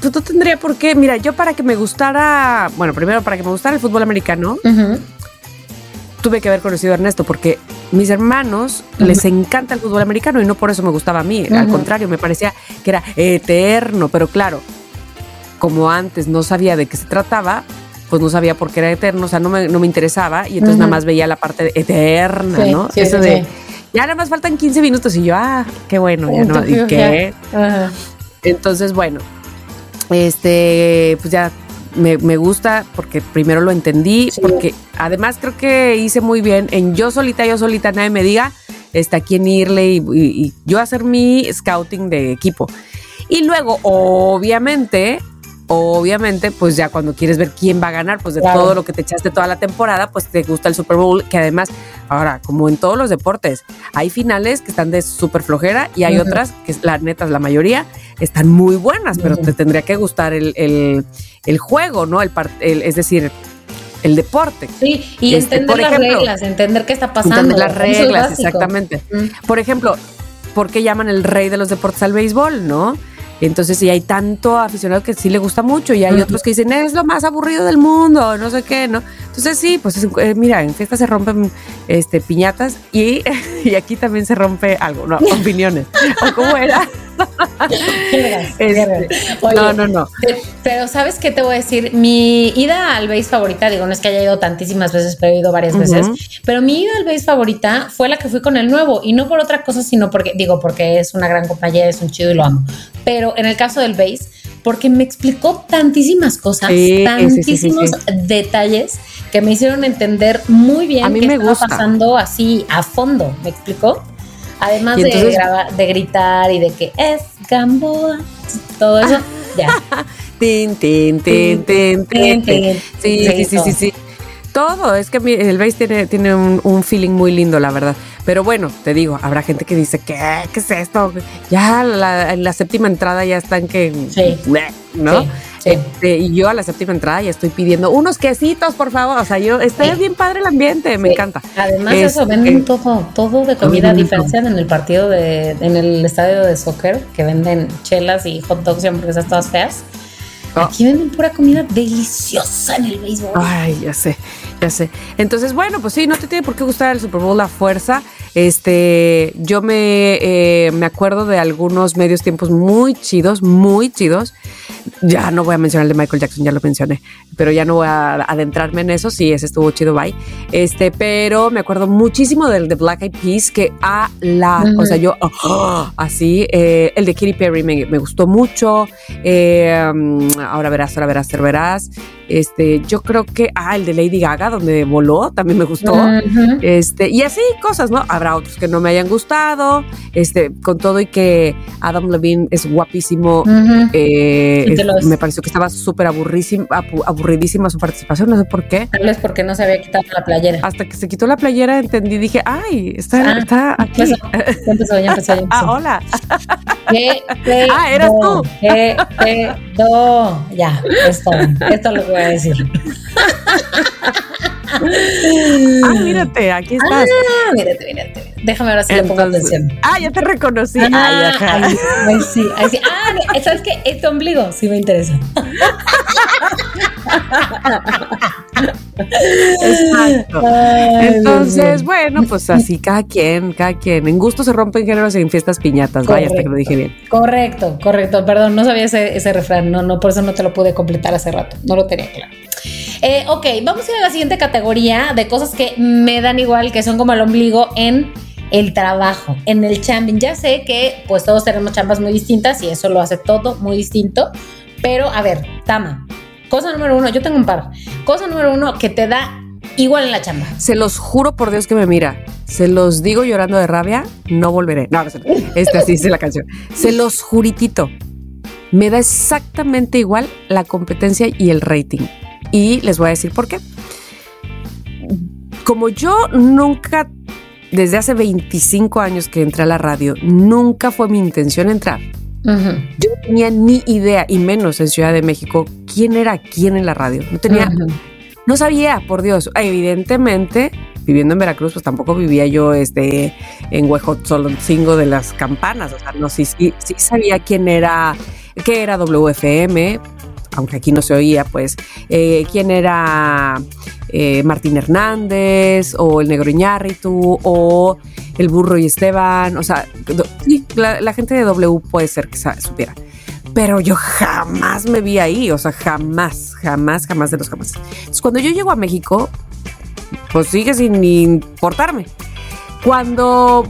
[SPEAKER 3] pues, no tendría por qué. Mira, yo para que me gustara, bueno, primero para que me gustara el fútbol americano,
[SPEAKER 2] Ujú.
[SPEAKER 3] Tuve que haber conocido a Ernesto porque mis hermanos les encanta el fútbol americano y no por eso me gustaba a mí. Al contrario, me parecía que era eterno, pero claro, como antes no sabía de qué se trataba, pues no sabía por qué era eterno, o sea, no me, no me interesaba y entonces nada más veía la parte eterna,
[SPEAKER 2] Sí,
[SPEAKER 3] ¿no?
[SPEAKER 2] sí,
[SPEAKER 3] Eso
[SPEAKER 2] sí,
[SPEAKER 3] de, ya nada más faltan 15 minutos y yo, ah, qué bueno, ya no, ¿y qué? Entonces, bueno, este, pues ya me, me gusta porque primero lo entendí,
[SPEAKER 2] Sí.
[SPEAKER 3] porque además creo que hice muy bien en yo solita, yo solita, nadie me diga está quién irle y, y- y yo hacer mi scouting de equipo. Y luego, obviamente, obviamente, pues ya cuando quieres ver quién va a ganar, pues de todo lo que te echaste toda la temporada, pues te gusta el Super Bowl, que además, ahora, como en todos los deportes, hay finales que están de súper flojera y hay otras que, la neta, la mayoría, están muy buenas, pero te tendría que gustar el, el, juego, ¿no? El, el, es decir, el deporte.
[SPEAKER 2] Sí, y este, entender las reglas, entender qué está pasando.
[SPEAKER 3] Entender las reglas, exactamente. Por ejemplo, ¿por qué llaman el rey de los deportes al béisbol, no? Entonces, sí hay tanto aficionado que sí le gusta mucho y hay otros que dicen, es lo más aburrido del mundo, no sé qué, ¿no? Entonces, sí, pues eh, mira, en fiestas se rompen este, piñatas y, y aquí también se rompe algo, ¿no? Opiniones. ¿O cómo era?
[SPEAKER 2] Este, no, no, no. Pero ¿sabes qué te voy a decir? Mi ida al base favorita, digo, no es que haya ido tantísimas veces, pero he ido varias veces, pero mi ida al base favorita fue la que fui con el nuevo y no por otra cosa, sino porque, digo, porque es una gran compañía, es un chido y lo amo. Pero en el caso del base, porque me explicó tantísimas cosas, tantísimos detalles que me hicieron entender muy bien
[SPEAKER 3] a mí
[SPEAKER 2] qué
[SPEAKER 3] me
[SPEAKER 2] estaba pasando así a fondo, ¿me explicó? Además de, de gritar y de que es Gamboa, todo eso, ya.
[SPEAKER 3] tin, tin, tin, tin, tin, Sí, sí, sí, sí, sí. Todo, es que el bass tiene, tiene un, feeling muy lindo, la verdad. Pero bueno, te digo, habrá gente que dice, ¿qué? ¿Qué es esto? Ya la, la séptima entrada ya están que... Sí. ¿No? Este, y yo a la séptima entrada ya estoy pidiendo unos quesitos, por favor. O sea, yo, está bien padre el ambiente, me encanta.
[SPEAKER 2] Además, eso, este, venden todo, todo de comida diferencia en el partido de, en el estadio de soccer, que venden chelas y hot dogs y hamburguesas todas feas. Oh. Aquí venden pura comida deliciosa en el béisbol.
[SPEAKER 3] Ay, ya sé, ya sé. Entonces, bueno, pues sí, no te tiene por qué gustar el Super Bowl la fuerza. Este, yo me, eh, me acuerdo de algunos medios tiempos muy chidos, muy chidos ya no voy a mencionar el de Michael Jackson, ya lo mencioné, pero ya no voy a adentrarme en eso. Sí, ese estuvo chido, bye. Este, pero me acuerdo muchísimo del de Black Eyed Peas, que a la, o sea, yo ah, así, eh, el de Katy Perry me, me gustó mucho. Eh, mm, ahora verás, ahora verás, ahora verás. Este, yo creo que, ah, el de Lady Gaga, donde voló, también me gustó. Este, y así cosas, ¿no? Habrá otros que no me hayan gustado. Este, con todo y que Adam Levine es guapísimo. eh, me pareció que estaba súper aburridísima su participación, no sé por qué.
[SPEAKER 2] Tal vez porque no se había quitado la playera.
[SPEAKER 3] Hasta que se quitó la playera entendí, dije, ay, está, ah, está aquí.
[SPEAKER 2] ya empezó, ya empezó, ya empezó.
[SPEAKER 3] Ah, hola.
[SPEAKER 2] ¿Qué ah,
[SPEAKER 3] eras tú.
[SPEAKER 2] ¿Qué pedo? Ya, esto, esto es lo que voy a.
[SPEAKER 3] ah, mírate, aquí estás.
[SPEAKER 2] Ah, mírate, mírate. Déjame ahora si le pongo atención.
[SPEAKER 3] Ah, ya te reconocí.
[SPEAKER 2] Ah, ay, ajá. Ay, sí, ay, sí. Ah, ¿sabes qué? Este ombligo sí me interesa.
[SPEAKER 3] Exacto. Entonces, bueno, pues así cada quien, cada quien. En gusto se rompen géneros en fiestas piñatas. Vaya, hasta que lo dije bien.
[SPEAKER 2] Correcto, correcto. Perdón, no sabía ese, ese refrán. No, no, por eso no te lo pude completar hace rato. No lo tenía claro. Eh, ok, vamos a ir a la siguiente categoría de cosas que me dan igual, que son como el ombligo en el trabajo, en el chambing. Ya sé que pues todos tenemos chambas muy distintas y eso lo hace todo muy distinto, pero a ver, Tama, cosa número uno, yo tengo un par. Cosa número uno que te da igual en la chamba.
[SPEAKER 3] Se los juro por Dios que me mira. Se los digo llorando de rabia, no volveré. No, no, este así es la canción. Se los juritito. Me da exactamente igual la competencia y el rating. Y les voy a decir por qué. Como yo nunca, desde hace 25 años que entré a la radio, nunca fue mi intención entrar. Yo no tenía ni idea, y menos en Ciudad de México, quién era quién en la radio. No tenía, no sabía, por Dios. Evidentemente, viviendo en Veracruz, pues tampoco vivía yo este, en Huejotzingo de las campanas. O sea, no, sí, sí, sí sabía quién era, qué era WFM, aunque aquí no se oía, pues, eh, quién era eh, Martín Hernández o el Negro Iñárritu o el Burro y Esteban, o sea, sí, la, gente de W puede ser que supiera. Pero yo jamás me vi ahí, o sea, jamás, jamás, jamás de los jamás. Cuando yo llego a México, pues sigue sin importarme. Cuando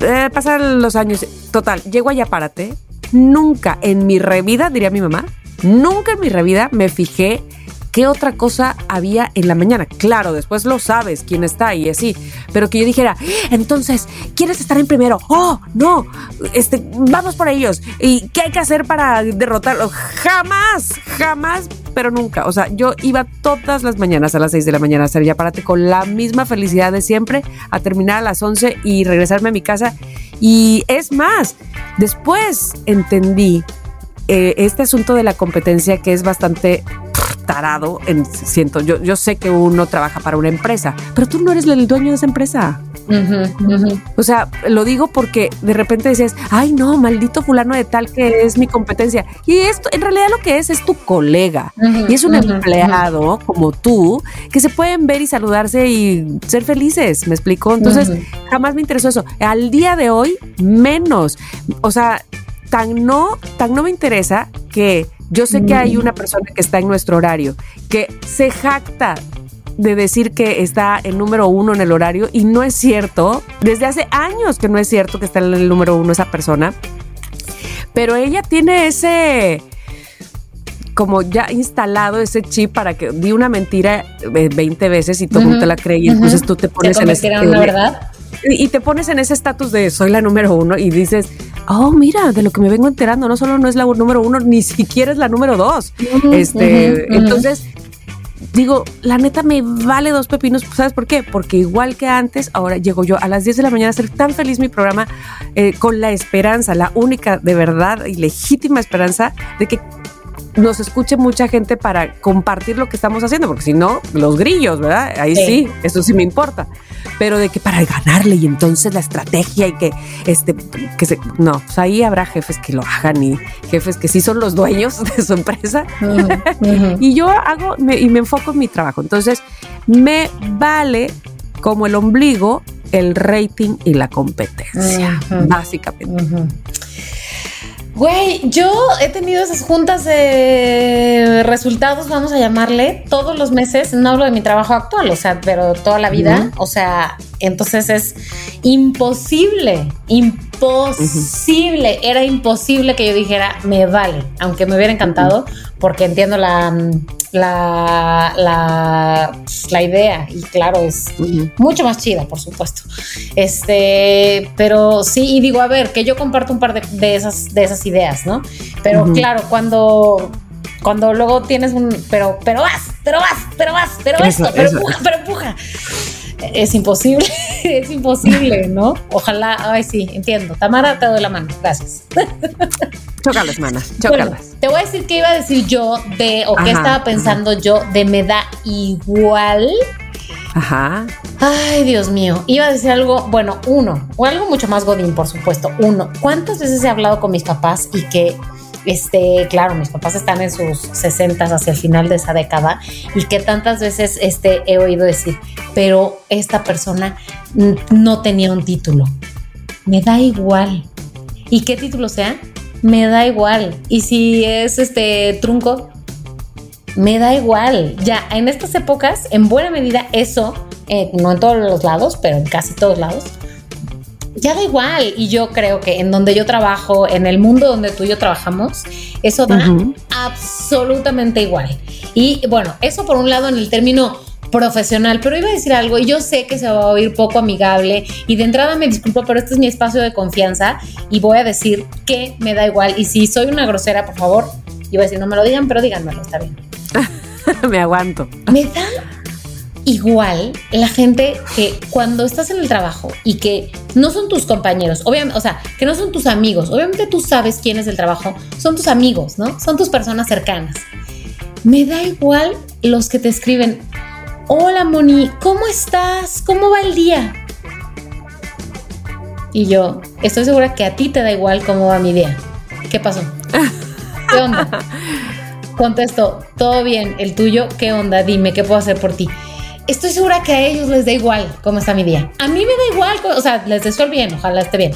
[SPEAKER 3] eh, pasan los años, total, llego allá, párate, nunca en mi revida, diría mi mamá, Nunca en mi vida me fijé qué otra cosa había en la mañana. Claro, después lo sabes quién está y así, pero que yo dijera, entonces, ¿quieres estar en primero? Oh, no, este, vamos por ellos. ¿Y qué hay que hacer para derrotarlo? Jamás, jamás pero nunca. O sea, yo iba todas las mañanas a las 6 de la mañana a hacer ya párate con la misma felicidad de siempre, a terminar a las 11 y regresarme a mi casa. Y es más, después entendí eh, este asunto de la competencia que es bastante tarado, en, siento, yo, yo sé que uno trabaja para una empresa, pero tú no eres el dueño de esa empresa. O sea, lo digo porque de repente dices, ay no, maldito fulano de tal que es mi competencia. Y esto, en realidad lo que es, es tu colega. y es un empleado como tú, que se pueden ver y saludarse y ser felices, ¿me explico? Entonces, jamás me interesó eso. Al día de hoy, menos. O sea, tan no, tan no me interesa que yo sé que hay una persona que está en nuestro horario, que se jacta de decir que está en número uno en el horario y no es cierto. Desde hace años que no es cierto que está en el número uno esa persona. Pero ella tiene ese como ya instalado ese chip para que di una mentira 20 eh, veces y todo el mundo te la cree y entonces tú te pones en ese
[SPEAKER 2] verdad?
[SPEAKER 3] Y, te pones en ese estatus de soy la número uno y dices, oh, mira, de lo que me vengo enterando, no solo no es la número uno, ni siquiera es la número dos. este, entonces digo, la neta me vale dos pepinos, ¿sabes por qué? Porque igual que antes, ahora llego yo a las 10 de la mañana a ser tan feliz mi programa eh, con la esperanza, la única de verdad y legítima esperanza de que nos escuche mucha gente para compartir lo que estamos haciendo, porque si no, los grillos, ¿verdad? Ahí sí. eso sí me importa. Pero de que para ganarle y entonces la estrategia y que este que se no, pues ahí habrá jefes que lo hagan y jefes que sí son los dueños de su empresa. y yo hago y me enfoco en mi trabajo. Entonces, me vale como el ombligo el rating y la competencia, básicamente.
[SPEAKER 2] Güey, yo he tenido esas juntas de resultados, vamos a llamarle, todos los meses. No hablo de mi trabajo actual, o sea, pero toda la vida. O sea, entonces es imposible, imposible. Era imposible que yo dijera, me vale, aunque me hubiera encantado, porque entiendo la, la, la, idea y claro, es mucho más chida, por supuesto. Este, pero sí, y digo, a ver, que yo comparto un par de, esas, de esas ideas, ¿no? Pero claro, cuando cuando luego tienes un pero pero vas, pero vas, pero vas, pero esto, pero empuja, pero empuja es imposible, es imposible, ¿no? Ojalá, ay, sí, entiendo. Tamara, te doy la mano, gracias.
[SPEAKER 3] Chócalas, manas, chócalas.
[SPEAKER 2] te voy a decir qué iba a decir yo de, o qué estaba pensando yo de me da igual.
[SPEAKER 3] Ajá.
[SPEAKER 2] Ay, Dios mío. Iba a decir algo, bueno, uno, o algo mucho más godín, por supuesto. Uno, ¿cuántas veces he hablado con mis papás y que este, claro, mis papás están en sus 60 hacia el final de esa década y que tantas veces este, he oído decir, pero esta persona no tenía un título. Me da igual. ¿Y qué título sea? Me da igual. Y si es este trunco, me da igual. Ya, en estas épocas, en buena medida, eso, eh, no en todos los lados, pero en casi todos lados, ya da igual. Y yo creo que en donde yo trabajo, en el mundo donde tú y yo trabajamos, eso da absolutamente igual. Y bueno, eso por un lado en el término profesional, pero iba a decir algo y yo sé que se va a oír poco amigable y de entrada me disculpo, pero este es mi espacio de confianza y voy a decir que me da igual y si soy una grosera, por favor, iba a decir no me lo digan, pero díganmelo, está bien.
[SPEAKER 3] me aguanto.
[SPEAKER 2] Me da igual la gente que cuando estás en el trabajo y que no son tus compañeros, obviamente, o sea, que no son tus amigos, obviamente tú sabes quién es el trabajo, son tus amigos, ¿no? Son tus personas cercanas. Me da igual los que te escriben, hola Moni, ¿cómo estás? ¿Cómo va el día? Y yo, estoy segura que a ti te da igual cómo va mi día. ¿Qué pasó? ¿Qué onda? Contesto, todo bien, el tuyo, ¿qué onda? Dime, ¿qué puedo hacer por ti? Estoy segura que a ellos les da igual cómo está mi día. A mí me da igual, o sea, les deseo el bien, ojalá esté bien.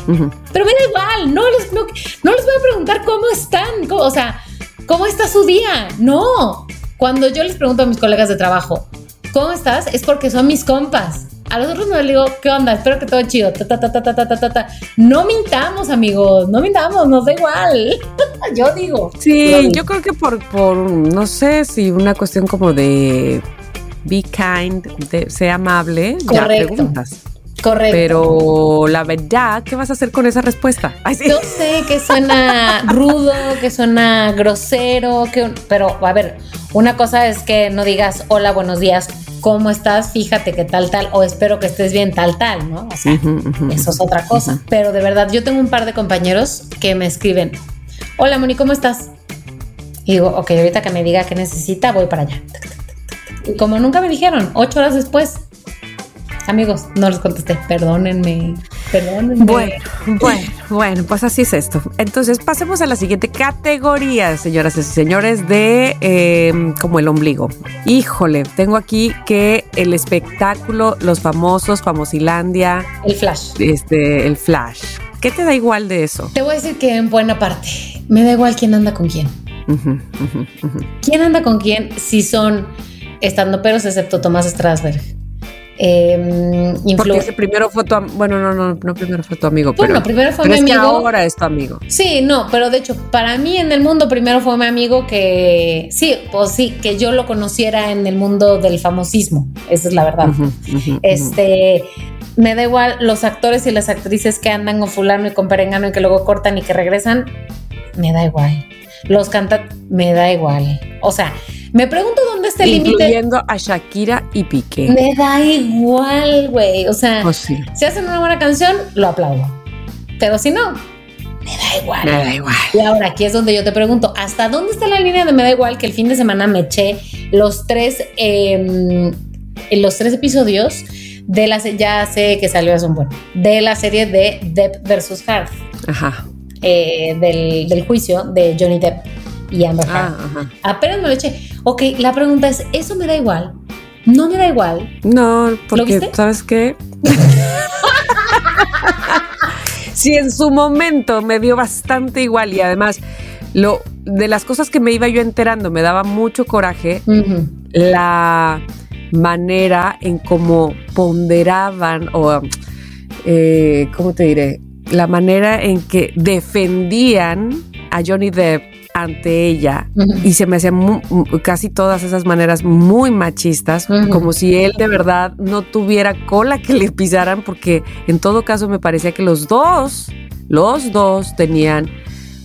[SPEAKER 2] Pero me da igual, no les, no, les voy a preguntar cómo están, o sea, cómo está su día. No. Cuando yo les pregunto a mis colegas de trabajo, ¿cómo estás? Es porque son mis compas. A los otros no les digo, ¿qué onda? Espero que todo chido. Ta, ta, ta, ta, ta, ta, ta, ta. No mintamos, amigos. No mintamos, nos da igual. yo digo.
[SPEAKER 3] Sí, yo creo que por, por, no sé si una cuestión como de be kind, de, sea amable, ya preguntas.
[SPEAKER 2] Correcto.
[SPEAKER 3] Pero la verdad, ¿qué vas a hacer con esa respuesta?
[SPEAKER 2] Yo sé que suena rudo, que suena grosero, que, pero a ver, una cosa es que no digas hola, buenos días, ¿cómo estás? Fíjate que tal, tal, o espero que estés bien, tal, tal, ¿no? O sea, eso es otra cosa. Pero de verdad, yo tengo un par de compañeros que me escriben, hola, Moni, ¿cómo estás? Y digo, ok, ahorita que me diga qué necesita, voy para allá. Como nunca me dijeron, ocho horas después, Amigos, no les contesté, perdónenme, perdónenme.
[SPEAKER 3] Bueno, bueno, bueno, pues así es esto. Entonces, pasemos a la siguiente categoría, señoras y señores, de eh, como el ombligo. Híjole, tengo aquí que el espectáculo, los famosos, Famosilandia.
[SPEAKER 2] El flash.
[SPEAKER 3] Este, el flash. ¿Qué te da igual de eso?
[SPEAKER 2] Te voy a decir que en buena parte, me da igual quién anda con quién. ¿Quién anda con quién si son estando peros excepto Tomás Strasberg?
[SPEAKER 3] Eh, Porque ese primero fue tu bueno, no, no, no primero fue tu amigo, bueno, pero,
[SPEAKER 2] primero fue mi
[SPEAKER 3] es
[SPEAKER 2] amigo.
[SPEAKER 3] Que ahora es tu amigo.
[SPEAKER 2] Sí, no, pero de hecho, para mí en el mundo primero fue mi amigo que sí, pues sí, que yo lo conociera en el mundo del famosismo. Esa es la verdad. este, me da igual los actores y las actrices que andan con fulano y con perengano y que luego cortan y que regresan, me da igual. Los cantantes, me da igual. O sea, me pregunto el límite.
[SPEAKER 3] Incluyendo a Shakira y Piqué.
[SPEAKER 2] Me da igual, güey. O sea,
[SPEAKER 3] oh, si
[SPEAKER 2] hacen una buena canción, lo aplaudo. Pero si no, me da igual.
[SPEAKER 3] Me da igual.
[SPEAKER 2] Y ahora aquí es donde yo te pregunto, ¿hasta dónde está la línea de me da igual que el fin de semana me eché los tres, eh, los tres episodios de la ya sé que salió hace un buen de la serie de Depp versus Hart.
[SPEAKER 3] Ajá.
[SPEAKER 2] Eh, del, del juicio de Johnny Depp y Amber ah, Apenas me lo eché. Ok, la pregunta es, ¿eso me da igual? No me da igual.
[SPEAKER 3] No, porque, ¿sabes qué? sí, en su momento me dio bastante igual y además lo de las cosas que me iba yo enterando me daba mucho coraje la manera en cómo ponderaban o eh, cómo te diré la manera en que defendían a Johnny Depp ante ella y se me hacían casi todas esas maneras muy machistas, como si él de verdad no tuviera cola que le pisaran, porque en todo caso me parecía que los dos, los dos tenían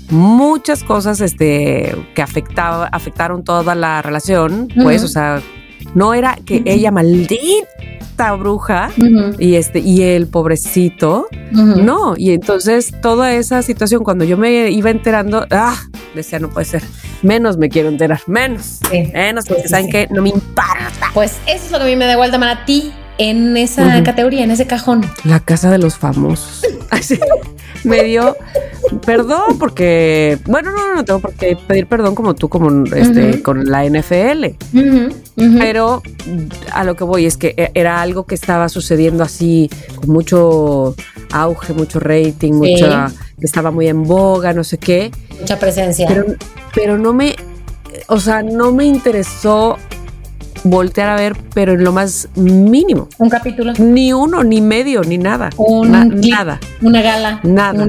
[SPEAKER 3] muchas cosas este, que afectaba, afectaron toda la relación, pues, o sea, no era que ella maldita bruja y este y el pobrecito, no, y entonces toda esa situación cuando yo me iba enterando, ah, decía no puede ser, menos me quiero enterar, menos, menos porque saben que no me importa.
[SPEAKER 2] Pues eso es lo que a mí me da igual a ti en esa categoría, en ese cajón.
[SPEAKER 3] La casa de los famosos. Así me dio perdón porque, bueno, no, no tengo por qué pedir perdón como tú, como este, con la NFL. Pero a lo que voy es que e, era algo que estaba sucediendo así, con mucho auge, mucho rating, mucha, que estaba muy en boga, no sé qué.
[SPEAKER 2] Mucha presencia.
[SPEAKER 3] Pero, pero no me, o sea, no me interesó voltear a ver, pero en lo más mínimo.
[SPEAKER 2] Un capítulo.
[SPEAKER 3] Ni uno, ni medio, ni nada. nada.
[SPEAKER 2] Una gala.
[SPEAKER 3] Nada.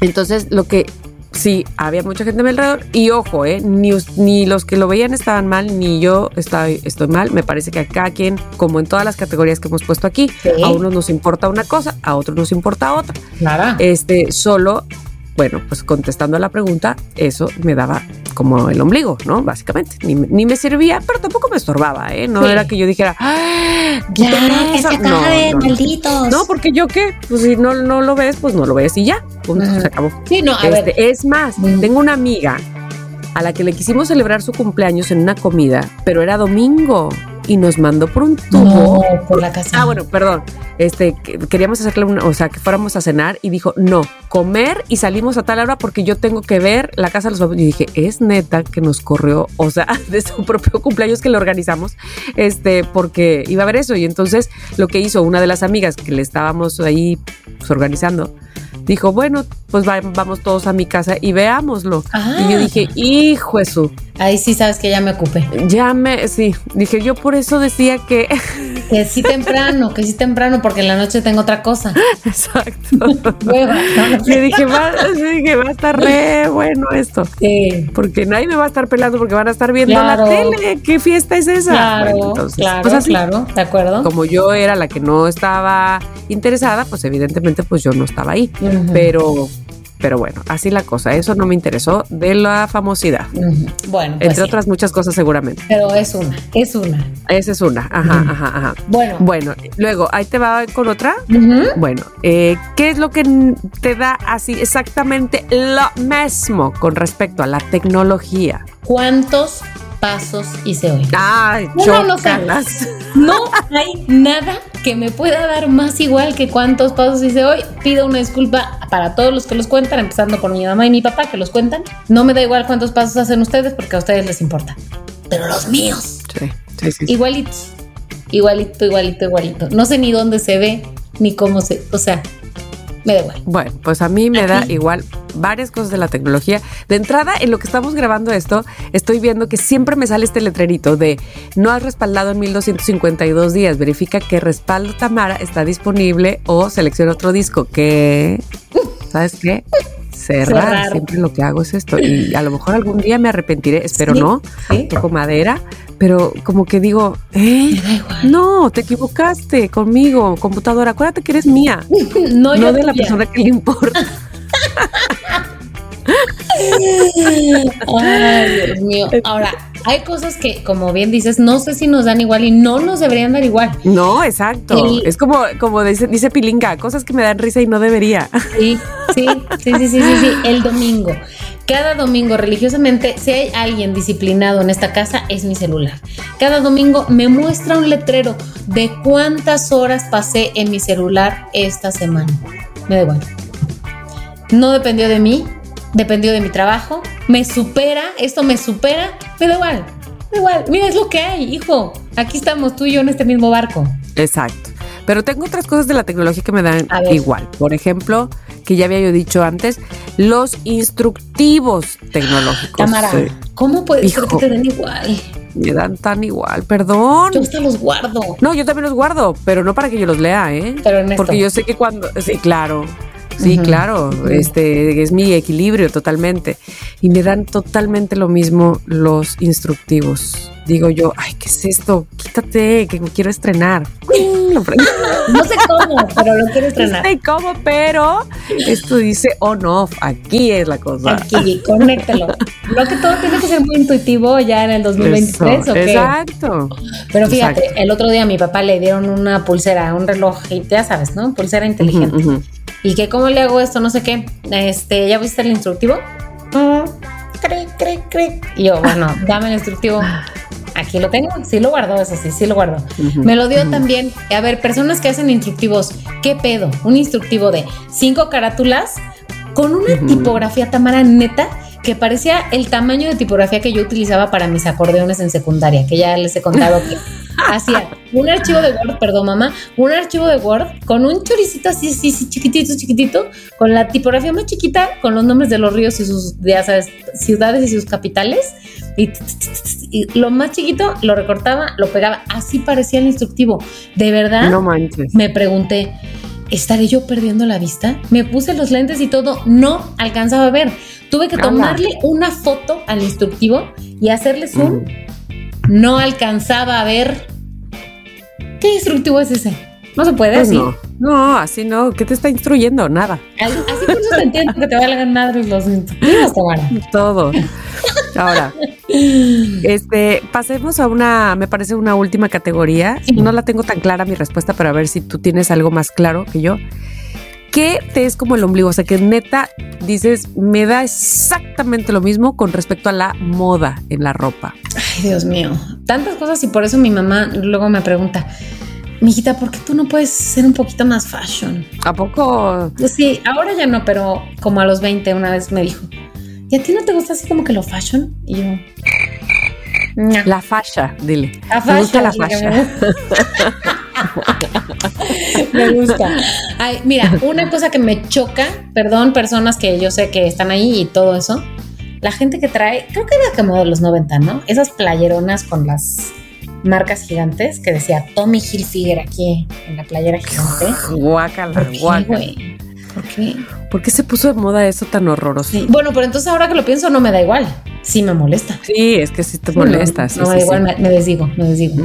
[SPEAKER 3] Entonces, lo que sí, había mucha gente a mi alrededor. Y ojo, ¿eh? ni, ni, los que lo veían estaban mal, ni yo estoy, estoy mal. Me parece que acá quien, como en todas las categorías que hemos puesto aquí, a unos nos importa una cosa, a otros nos importa otra.
[SPEAKER 2] Nada.
[SPEAKER 3] Este, solo bueno, pues contestando a la pregunta, eso me daba como el ombligo, ¿no? Básicamente. Ni, me servía, pero tampoco me estorbaba, ¿eh? No era que yo dijera, ¡Ah,
[SPEAKER 2] ya, que se acabe, no, malditos.
[SPEAKER 3] No, porque yo qué, pues si no, no lo ves, pues no lo ves y ya, punto, se acabó.
[SPEAKER 2] Sí, no, a
[SPEAKER 3] este, Es más, tengo una amiga a la que le quisimos celebrar su cumpleaños en una comida, pero era domingo y nos mandó por un tubo.
[SPEAKER 2] por la casa.
[SPEAKER 3] Ah, bueno, perdón. Este, queríamos hacerle una, o sea, que fuéramos a cenar y dijo, no, comer y salimos a tal hora porque yo tengo que ver la casa de los famosos. Y dije, es neta que nos corrió, o sea, de su propio cumpleaños que le organizamos, este, porque iba a ver eso. Y entonces lo que hizo una de las amigas que le estábamos ahí pues, organizando, dijo, bueno, pues va- vamos todos a mi casa y veámoslo.
[SPEAKER 2] Ah.
[SPEAKER 3] Y yo dije, hijo Jesús,
[SPEAKER 2] Ahí sí sabes que ya me ocupé.
[SPEAKER 3] ya me, sí, dije, yo por eso decía que,
[SPEAKER 2] Que sí temprano, que sí temprano, porque en la noche tengo otra cosa.
[SPEAKER 3] exacto.
[SPEAKER 2] Hueva. Sé.
[SPEAKER 3] dije, va, dije, va a estar re bueno esto.
[SPEAKER 2] Sí.
[SPEAKER 3] Porque nadie me va a estar pelando porque van a estar viendo
[SPEAKER 2] Claro.
[SPEAKER 3] la tele. ¿Qué fiesta es esa?
[SPEAKER 2] Claro,
[SPEAKER 3] Bueno, entonces,
[SPEAKER 2] claro,
[SPEAKER 3] pues así.
[SPEAKER 2] claro, de acuerdo.
[SPEAKER 3] Como yo era la que no estaba interesada, pues evidentemente pues yo no estaba ahí. Pero, pero bueno, así la cosa. Eso no me interesó de la famosidad.
[SPEAKER 2] Bueno, pues
[SPEAKER 3] Entre
[SPEAKER 2] sí.
[SPEAKER 3] otras muchas cosas seguramente.
[SPEAKER 2] Pero es una, es una.
[SPEAKER 3] Esa es una. Ajá, ajá, ajá.
[SPEAKER 2] Bueno.
[SPEAKER 3] Bueno, luego, ahí te va con otra. Bueno, eh, ¿qué es lo que te da así exactamente lo mismo con respecto a la tecnología?
[SPEAKER 2] ¿Cuántos pasos hice hoy?
[SPEAKER 3] Ay,
[SPEAKER 2] No, no, no hay nada que me pueda dar más igual que cuántos pasos hice hoy. Pido una disculpa para todos los que los cuentan, empezando por mi mamá y mi papá que los cuentan. No me da igual cuántos pasos hacen ustedes porque a ustedes les importa. Pero los míos,
[SPEAKER 3] sí, sí. sí.
[SPEAKER 2] igualitos. Igualito, igualito, igualito. No sé ni dónde se ve, ni cómo se... O sea, me da igual.
[SPEAKER 3] Bueno, pues a mí me
[SPEAKER 2] ¿A
[SPEAKER 3] da igual varias cosas de la tecnología. De entrada, en lo que estamos grabando esto, estoy viendo que siempre me sale este letrerito de no has respaldado en 1252 días. Verifica que respaldo Tamara está disponible o selecciona otro disco. Que, ¿sabes qué? Cerrar.
[SPEAKER 2] Cerrar.
[SPEAKER 3] Siempre lo que hago es esto. Y a lo mejor algún día me arrepentiré, espero
[SPEAKER 2] Sí,
[SPEAKER 3] no.
[SPEAKER 2] sí.
[SPEAKER 3] Toco madera, pero como que digo, ¿eh?
[SPEAKER 2] Me da igual.
[SPEAKER 3] No, te equivocaste conmigo, computadora. Acuérdate que eres mía,
[SPEAKER 2] No,
[SPEAKER 3] no de la
[SPEAKER 2] tuya.
[SPEAKER 3] persona que le importa.
[SPEAKER 2] Ay, Dios mío. Ahora, hay cosas que, como bien dices, no sé si nos dan igual y no nos deberían dar igual.
[SPEAKER 3] No, exacto. Es como, como dice, dice Pilinga, cosas que me dan risa y no debería.
[SPEAKER 2] Sí, sí, sí, sí, sí, sí, sí. El domingo. Cada domingo, religiosamente, si hay alguien disciplinado en esta casa, es mi celular. Cada domingo me muestra un letrero de cuántas horas pasé en mi celular esta semana. Me da igual. No dependió de mí, dependió de mi trabajo. Me supera, esto me supera, me da igual. Me da igual. Mira, es lo que hay, hijo. Aquí estamos tú y yo en este mismo barco.
[SPEAKER 3] Exacto. Pero tengo otras cosas de la tecnología que me dan igual. Por ejemplo, que ya había yo dicho antes, los instructivos tecnológicos.
[SPEAKER 2] Tamara,
[SPEAKER 3] Sí,
[SPEAKER 2] ¿cómo puede ser que te den igual?
[SPEAKER 3] me dan tan igual, perdón.
[SPEAKER 2] Yo hasta los guardo.
[SPEAKER 3] No, yo también los guardo, pero no para que yo los lea, ¿eh?
[SPEAKER 2] Pero en.
[SPEAKER 3] Porque yo sé que cuando, sí, claro, sí, claro, este es mi equilibrio totalmente. Y me dan totalmente lo mismo los instructivos. Digo yo, ay, ¿qué es esto? Quítate, que me quiero estrenar.
[SPEAKER 2] No sé cómo, pero lo quiero
[SPEAKER 3] No
[SPEAKER 2] estrenar.
[SPEAKER 3] sé cómo, pero esto dice on off. Aquí es la cosa.
[SPEAKER 2] Aquí, conéctelo. Lo que todo tiene que ser muy intuitivo ya en el 2023,
[SPEAKER 3] Eso,
[SPEAKER 2] ¿o qué?
[SPEAKER 3] Exacto.
[SPEAKER 2] Pero fíjate,
[SPEAKER 3] Exacto.
[SPEAKER 2] el otro día a mi papá le dieron una pulsera, un reloj, y ya sabes, ¿no? Pulsera inteligente. Y que cómo le hago esto, no sé qué. Este, ¿ya viste el instructivo? Mm, cric, cric, cric. Y yo, bueno, dame el instructivo. Aquí lo tengo, sí lo guardo, eso sí, sí lo guardo. Me lo dio también. A ver, personas que hacen instructivos, ¿qué pedo? Un instructivo de cinco carátulas con una
[SPEAKER 3] Ujú.
[SPEAKER 2] tipografía Tamara neta que parecía el tamaño de tipografía que yo utilizaba para mis acordeones en secundaria, que ya les he contado que hacía un archivo de Word, perdón mamá, un archivo de Word con un choricito así, así, así, chiquitito, chiquitito, con la tipografía más chiquita, con los nombres de los ríos y sus, ya sabes, ciudades y sus capitales, y, y lo más chiquito lo recortaba, lo pegaba, así parecía el instructivo. De verdad,
[SPEAKER 3] No manches.
[SPEAKER 2] me pregunté, ¿estaré yo perdiendo la vista? Me puse los lentes y todo, no alcanzaba a ver. Tuve que tomarle una foto al instructivo y hacerle zoom. No alcanzaba a ver. ¿Qué instructivo es ese? No se puede
[SPEAKER 3] Pues
[SPEAKER 2] así.
[SPEAKER 3] no, no, así no. ¿Qué te está instruyendo? Nada.
[SPEAKER 2] Así por eso te entiendo que te valgan madres los instructivos, Tamara.
[SPEAKER 3] Todo. Ahora, este, pasemos a una, me parece una última categoría. No la tengo tan clara mi respuesta, pero a ver si tú tienes algo más claro que yo. ¿Qué te es como el ombligo? O sea, que neta dices, me da exactamente lo mismo con respecto a la moda en la ropa.
[SPEAKER 2] Ay, Dios mío. Tantas cosas y por eso mi mamá luego me pregunta, mijita, ¿por qué tú no puedes ser un poquito más fashion?
[SPEAKER 3] ¿A poco?
[SPEAKER 2] Pues sí, ahora ya no, pero como a los 20 una vez me dijo, ¿y a ti no te gusta así como que lo fashion? Y yo.
[SPEAKER 3] La fascia, dile.
[SPEAKER 2] La
[SPEAKER 3] Me gusta la fascia.
[SPEAKER 2] Me gusta. Ay, mira, una cosa que me choca, perdón, personas que yo sé que están ahí y todo eso, la gente que trae, creo que era como de los 90, ¿no? Esas playeronas con las marcas gigantes que decía Tommy Hilfiger aquí en la playera gigante.
[SPEAKER 3] Guácala, guácala.
[SPEAKER 2] ¿Por qué?
[SPEAKER 3] ¿Por qué se puso de moda eso tan horroroso?
[SPEAKER 2] Sí. Bueno, pero entonces ahora que lo pienso no me da igual. Sí me molesta.
[SPEAKER 3] Sí, es que sí te molesta.
[SPEAKER 2] No,
[SPEAKER 3] sí,
[SPEAKER 2] da igual, me, me desdigo, me desdigo.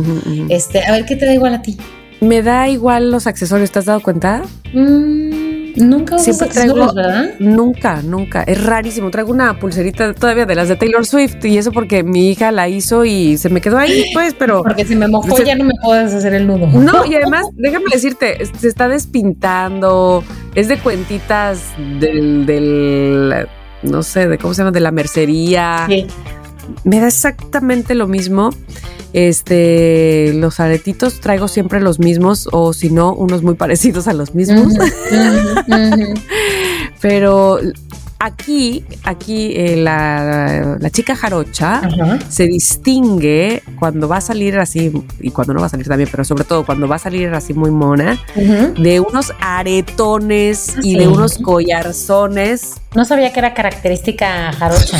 [SPEAKER 2] Este, a ver, ¿qué te da igual a ti?
[SPEAKER 3] Me da igual los accesorios, ¿te has dado cuenta?
[SPEAKER 2] Mm, nunca usas
[SPEAKER 3] Siempre traigo,
[SPEAKER 2] ¿verdad?
[SPEAKER 3] nunca, nunca. Es rarísimo. Traigo una pulserita todavía de las de Taylor Swift y eso porque mi hija la hizo y se me quedó ahí, pues, pero
[SPEAKER 2] Porque si me mojó
[SPEAKER 3] Se-
[SPEAKER 2] ya no me puedes hacer el nudo.
[SPEAKER 3] no. Y además, déjame decirte, se está despintando. Es de cuentitas del, del, no sé, de cómo se llama, de la mercería.
[SPEAKER 2] Sí.
[SPEAKER 3] Me da exactamente lo mismo. Este, los aretitos traigo siempre los mismos o si no, unos muy parecidos a los mismos. Pero aquí, aquí eh, la, la chica jarocha se distingue cuando va a salir así, y cuando no va a salir también, pero sobre todo cuando va a salir así muy mona, de unos aretones y de unos collarzones.
[SPEAKER 2] No sabía que era característica jarocha.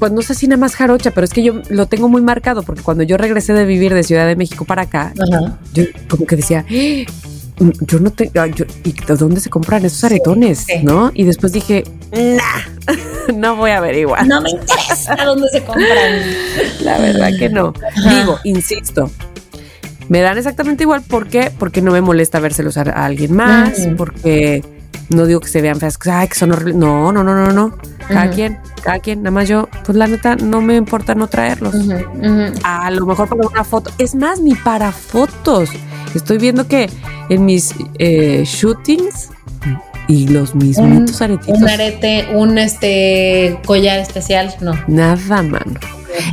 [SPEAKER 3] Pues no sé si nada más jarocha, pero es que yo lo tengo muy marcado porque cuando yo regresé de vivir de Ciudad de México para acá,
[SPEAKER 2] Ajá.
[SPEAKER 3] yo como que decía, "Eh, yo no tengo, ¿y de dónde se compran esos aretones?
[SPEAKER 2] sí.
[SPEAKER 3] ¿No? Y después dije, nah, no voy a averiguar.
[SPEAKER 2] No me interesa dónde se compran.
[SPEAKER 3] La verdad que no.
[SPEAKER 2] Ajá.
[SPEAKER 3] Digo, insisto, me dan exactamente igual. ¿Por qué? Porque no me molesta vérselos a, a alguien más, porque no digo que se vean feas, ay, que son horribles. No, no, no, no, no. Cada quien, cada quien. Nada más yo, pues la neta, no me importa no traerlos.
[SPEAKER 2] Ujú.
[SPEAKER 3] A lo mejor para una foto. Es más, ni para fotos. Estoy viendo que en mis eh, shootings y los mismitos aretitos.
[SPEAKER 2] Un arete, un este collar especial, no.
[SPEAKER 3] Nada, mano.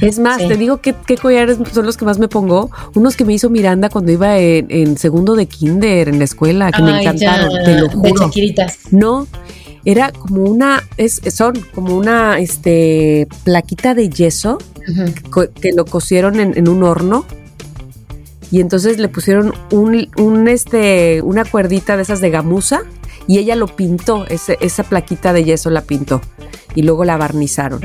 [SPEAKER 3] Es más,
[SPEAKER 2] Sí.
[SPEAKER 3] te digo que qué collares son los que más me pongo. Unos que me hizo Miranda cuando iba en, en segundo de kinder en la escuela, que me encantaron,
[SPEAKER 2] ya,
[SPEAKER 3] te lo
[SPEAKER 2] De
[SPEAKER 3] juro.
[SPEAKER 2] chiquiritas.
[SPEAKER 3] No, era como una, es, son como una este, plaquita de yeso que lo cosieron en, en un horno. Y entonces le pusieron un, un, este, una cuerdita de esas de gamuza y ella lo pintó, ese- esa plaquita de yeso la pintó y luego la barnizaron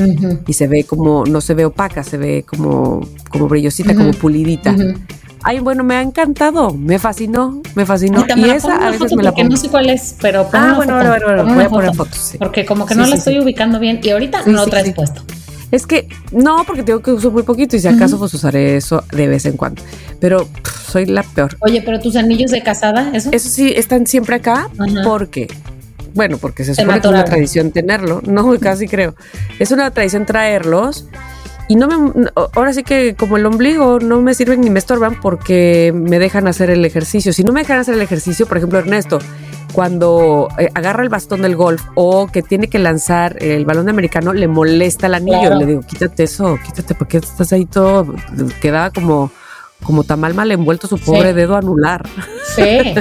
[SPEAKER 3] y se ve como, no se ve opaca, se ve como, como brillosita, como pulidita.
[SPEAKER 2] Ujú.
[SPEAKER 3] Ay, bueno, me ha encantado, me fascinó, me fascinó. Y
[SPEAKER 2] la
[SPEAKER 3] esa a veces me la pongo.
[SPEAKER 2] no sé cuál es, pero
[SPEAKER 3] Ah, bueno,
[SPEAKER 2] foto,
[SPEAKER 3] bueno, bueno,
[SPEAKER 2] pon
[SPEAKER 3] voy a poner
[SPEAKER 2] foto.
[SPEAKER 3] fotos, sí.
[SPEAKER 2] Porque como que
[SPEAKER 3] Sí,
[SPEAKER 2] no la estoy ubicando bien y ahorita no
[SPEAKER 3] sí,
[SPEAKER 2] traes puesto.
[SPEAKER 3] Es que no, porque tengo que uso muy poquito y si acaso pues usaré eso de vez en cuando. Pero pff, soy la peor.
[SPEAKER 2] Oye, pero tus anillos de casada, eso.
[SPEAKER 3] Eso sí, están siempre acá porque, bueno, porque se supone que es una tradición tenerlo. No, casi creo. Es una tradición traerlos. Y no me, ahora sí que como el ombligo no me sirven ni me estorban porque me dejan hacer el ejercicio. Si no me dejan hacer el ejercicio, por ejemplo, Ernesto, cuando eh, agarra el bastón del golf o que tiene que lanzar el balón de americano, le molesta el anillo.
[SPEAKER 2] Claro.
[SPEAKER 3] Le digo, quítate eso, quítate, porque estás ahí todo, quedaba como, como tamal mal envuelto su pobre
[SPEAKER 2] Sí.
[SPEAKER 3] dedo anular.
[SPEAKER 2] Sí.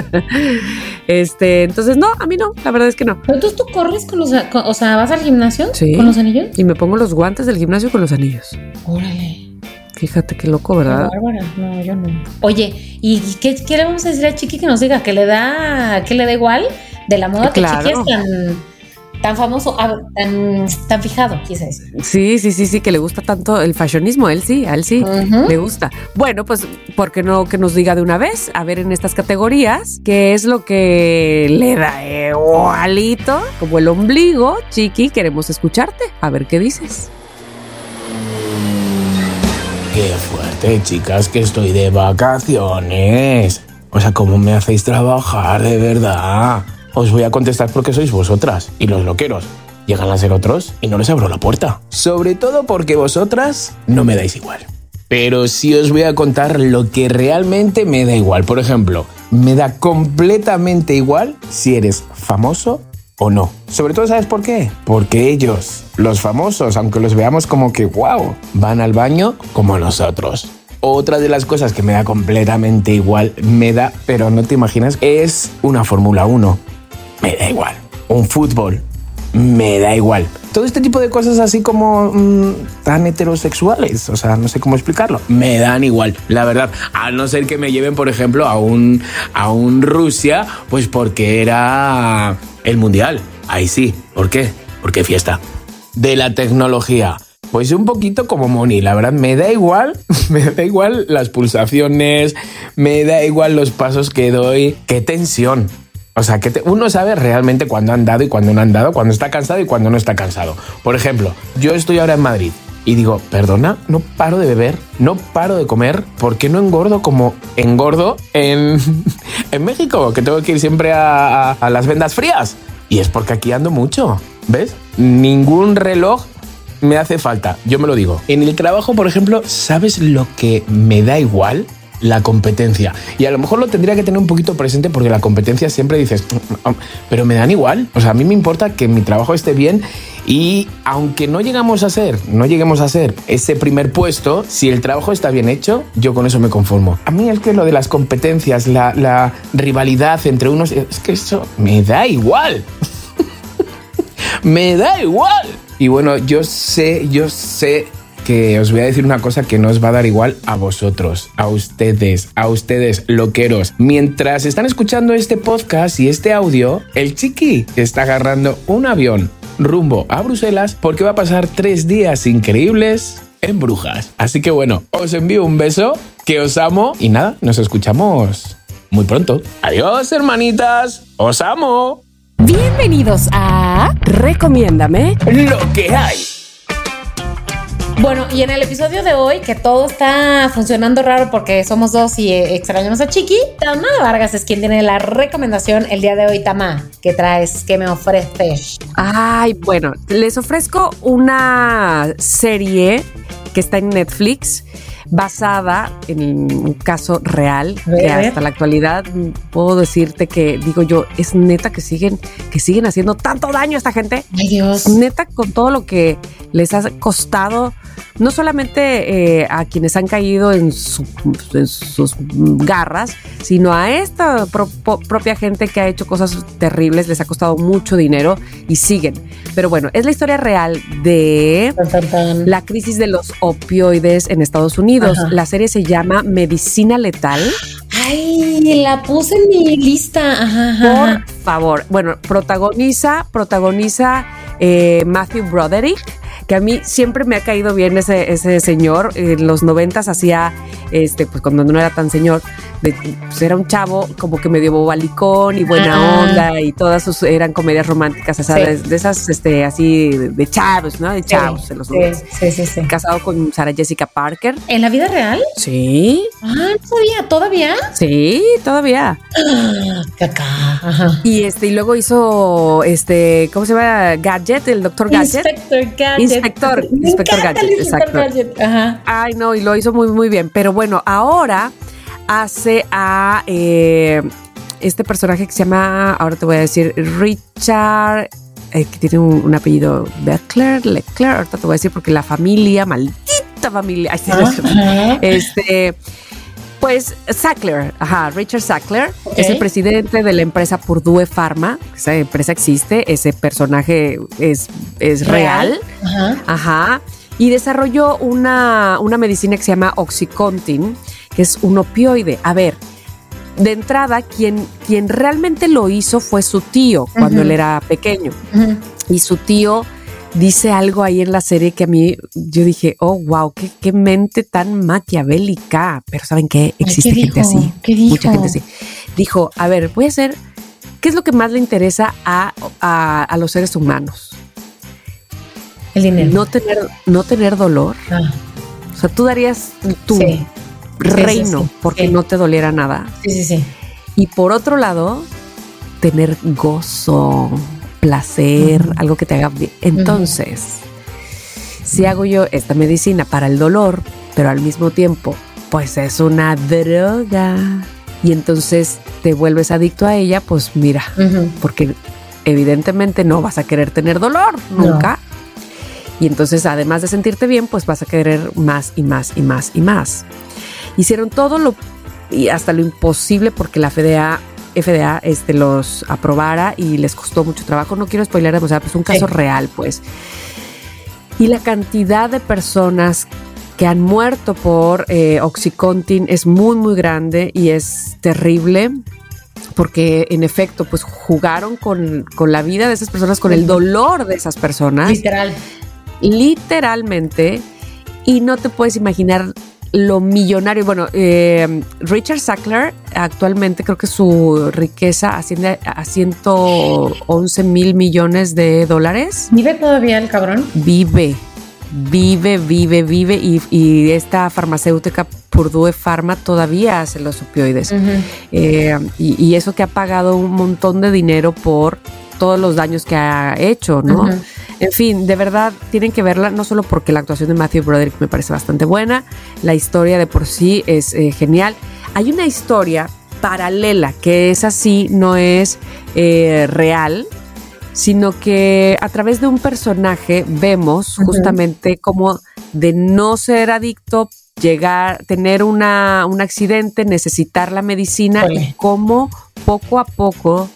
[SPEAKER 3] Este, entonces no, a mí no, la verdad es que no.
[SPEAKER 2] Pero entonces tú corres con los, con- o sea, vas al gimnasio
[SPEAKER 3] Sí.
[SPEAKER 2] con los anillos.
[SPEAKER 3] Y me pongo los guantes del gimnasio con los anillos.
[SPEAKER 2] Órale.
[SPEAKER 3] Fíjate qué loco, ¿verdad?
[SPEAKER 2] bárbara. No, yo no. Oye, ¿y qué, qué le vamos a decir a Chiqui que nos diga? ¿Que le da, que le da igual de la moda
[SPEAKER 3] Claro.
[SPEAKER 2] que Chiqui es tan, tan famoso, tan, tan fijado, quise decir?
[SPEAKER 3] Sí, sí, sí, sí, que le gusta tanto el fashionismo, él sí, a él sí. Le gusta. Bueno, pues, ¿por qué no que nos diga de una vez? A ver en estas categorías, ¿qué es lo que le da igualito? Como el ombligo, Chiqui, queremos escucharte. A ver qué dices.
[SPEAKER 4] Qué fuerte, chicas, que estoy de vacaciones. O sea, ¿cómo me hacéis trabajar de verdad? Os voy a contestar porque sois vosotras y los loqueros. Llegan a ser otros y no les abro la puerta. Sobre todo porque vosotras no me dais igual. Pero sí os voy a contar lo que realmente me da igual. Por ejemplo, me da completamente igual si eres famoso o no. Sobre todo, ¿sabes por qué? Porque ellos, los famosos, aunque los veamos como que, wow, van al baño como nosotros. Otra de las cosas que me da completamente igual, me da, pero no te imaginas, es una Fórmula 1. Me da igual. Un fútbol. Me da igual. Todo este tipo de cosas así como mm, tan heterosexuales, o sea, no sé cómo explicarlo, me dan igual, la verdad. A no ser que me lleven, por ejemplo, a un, a un Rusia, pues porque era el mundial. Ahí sí. ¿Por qué? Porque fiesta. De la tecnología. Pues un poquito como Moni, la verdad, me da igual, me da igual las pulsaciones, me da igual los pasos que doy, qué tensión. O sea, que uno sabe realmente cuándo han dado y cuándo no han dado, cuándo está cansado y cuándo no está cansado. Por ejemplo, yo estoy ahora en Madrid y digo, perdona, no paro de beber, no paro de comer, ¿por qué no engordo como engordo en, en México? Que tengo que ir siempre a, a las vendas frías. Y es porque aquí ando mucho, ¿ves? Ningún reloj me hace falta, yo me lo digo. En el trabajo, por ejemplo, ¿sabes lo que me da igual? La competencia. Y a lo mejor lo tendría que tener un poquito presente porque la competencia siempre dices, pero me dan igual. O sea, a mí me importa que mi trabajo esté bien y aunque no llegamos a ser, no lleguemos a ser ese primer puesto, si el trabajo está bien hecho, yo con eso me conformo. A mí es que lo de las competencias, la rivalidad entre unos, es que eso me da igual. me da igual. Y bueno, yo sé, yo sé que os voy a decir una cosa que no os va a dar igual a vosotros, a ustedes, a ustedes loqueros. Mientras están escuchando este podcast y este audio, el chiqui está agarrando un avión rumbo a Bruselas porque va a pasar tres días increíbles en Brujas. Así que bueno, os envío un beso, que os amo y nada, nos escuchamos muy pronto. Adiós, hermanitas, os amo.
[SPEAKER 3] Bienvenidos a Recomiéndame
[SPEAKER 4] lo que hay.
[SPEAKER 2] Bueno, y en el episodio de hoy, que todo está funcionando raro porque somos dos y eh, extrañamos a Chiqui, Tama Vargas es quien tiene la recomendación el día de hoy. Tama, ¿qué traes? ¿Qué me ofreces?
[SPEAKER 3] Ay, bueno, les ofrezco una serie que está en Netflix basada en un caso real que hasta la actualidad puedo decirte que digo yo es neta que siguen que siguen haciendo tanto daño a esta gente.
[SPEAKER 2] Ay Dios.
[SPEAKER 3] Neta con todo lo que les ha costado no solamente eh, a quienes han caído en, sus garras, sino a esta propia gente que ha hecho cosas terribles, les ha costado mucho dinero y siguen. Pero bueno, es la historia real de la crisis de los opioides en Estados Unidos. La serie se llama Medicina Letal.
[SPEAKER 2] Ay, la puse en mi lista.
[SPEAKER 3] Por favor. Bueno, protagoniza, protagoniza eh, Matthew Broderick que a mí siempre me ha caído bien ese, ese señor. En los noventas hacía, este, pues cuando no era tan señor, pues era un chavo como que medio bobalicón y buena ah. onda y todas sus eran comedias románticas, o sea, de, esas, este, así de chavos, ¿no? De chavos en los
[SPEAKER 2] sí, sí, sí,
[SPEAKER 3] Casado con Sara Jessica Parker.
[SPEAKER 2] ¿En la vida real?
[SPEAKER 3] Sí.
[SPEAKER 2] Ah, no sabía, ¿todavía?
[SPEAKER 3] Sí, todavía.
[SPEAKER 2] Ah, Ajá.
[SPEAKER 3] Y este, y luego hizo este, ¿cómo se llama? Gadget, el doctor Gadget.
[SPEAKER 2] Inspector Gadget.
[SPEAKER 3] Inspector, Inspector Gadget, exacto.
[SPEAKER 2] Gadget. Ajá.
[SPEAKER 3] Ay, no, y lo hizo muy, muy bien. Pero bueno, ahora hace a eh, este personaje que se llama, ahora te voy a decir, Richard, eh, que tiene un, apellido Leclerc, Leclerc, ahorita te voy a decir porque la familia, maldita familia, este, pues Sackler, ajá, Richard Sackler es el presidente de la empresa Purdue Pharma. Esa empresa existe, ese personaje es, es real. Ajá. ajá. Y desarrolló una, una medicina que se llama Oxycontin, que es un opioide. A ver, de entrada, quien, quien realmente lo hizo fue su tío cuando él era pequeño. Y su tío dice algo ahí en la serie que a mí yo dije, oh, wow, qué, qué mente tan maquiavélica. Pero ¿saben qué? Existe gente así.
[SPEAKER 2] ¿Qué dijo?
[SPEAKER 3] Mucha gente así. Dijo, a ver, voy a hacer, ¿qué es lo que más le interesa a, a, los seres humanos?
[SPEAKER 2] El dinero.
[SPEAKER 3] No tener, no tener dolor. Ah. O sea, tú darías tu reino porque no te doliera nada.
[SPEAKER 2] Sí, sí, sí.
[SPEAKER 3] Y por otro lado, tener gozo placer, algo que te haga bien. Entonces, si hago yo esta medicina para el dolor, pero al mismo tiempo, pues es una droga. Y entonces te vuelves adicto a ella, pues mira, porque evidentemente no vas a querer tener dolor nunca. Y entonces, además de sentirte bien, pues vas a querer más y más y más y más. Hicieron todo lo y hasta lo imposible porque la FDA FDA este, los aprobara y les costó mucho trabajo. No quiero spoiler o sea, pues un caso
[SPEAKER 2] Sí.
[SPEAKER 3] real, pues. Y la cantidad de personas que han muerto por eh, Oxycontin es muy, muy grande y es terrible porque en efecto, pues jugaron con, con la vida de esas personas, con el dolor de esas personas
[SPEAKER 2] Literal.
[SPEAKER 3] literalmente y no te puedes imaginar lo millonario. Bueno, eh, Richard Sackler actualmente creo que su riqueza asciende a 111 mil millones de dólares.
[SPEAKER 2] ¿Vive todavía el cabrón?
[SPEAKER 3] Vive, vive, vive, vive y, y esta farmacéutica Purdue Pharma todavía hace los opioides. Eh, y, y eso que ha pagado un montón de dinero por todos los daños que ha hecho, ¿no? En fin, de verdad tienen que verla, no solo porque la actuación de Matthew Broderick me parece bastante buena, la historia de por sí es eh, genial. Hay una historia paralela que es así, no es eh, real, sino que a través de un personaje vemos justamente cómo de no ser adicto, llegar, tener una, un accidente, necesitar la medicina y cómo poco a poco,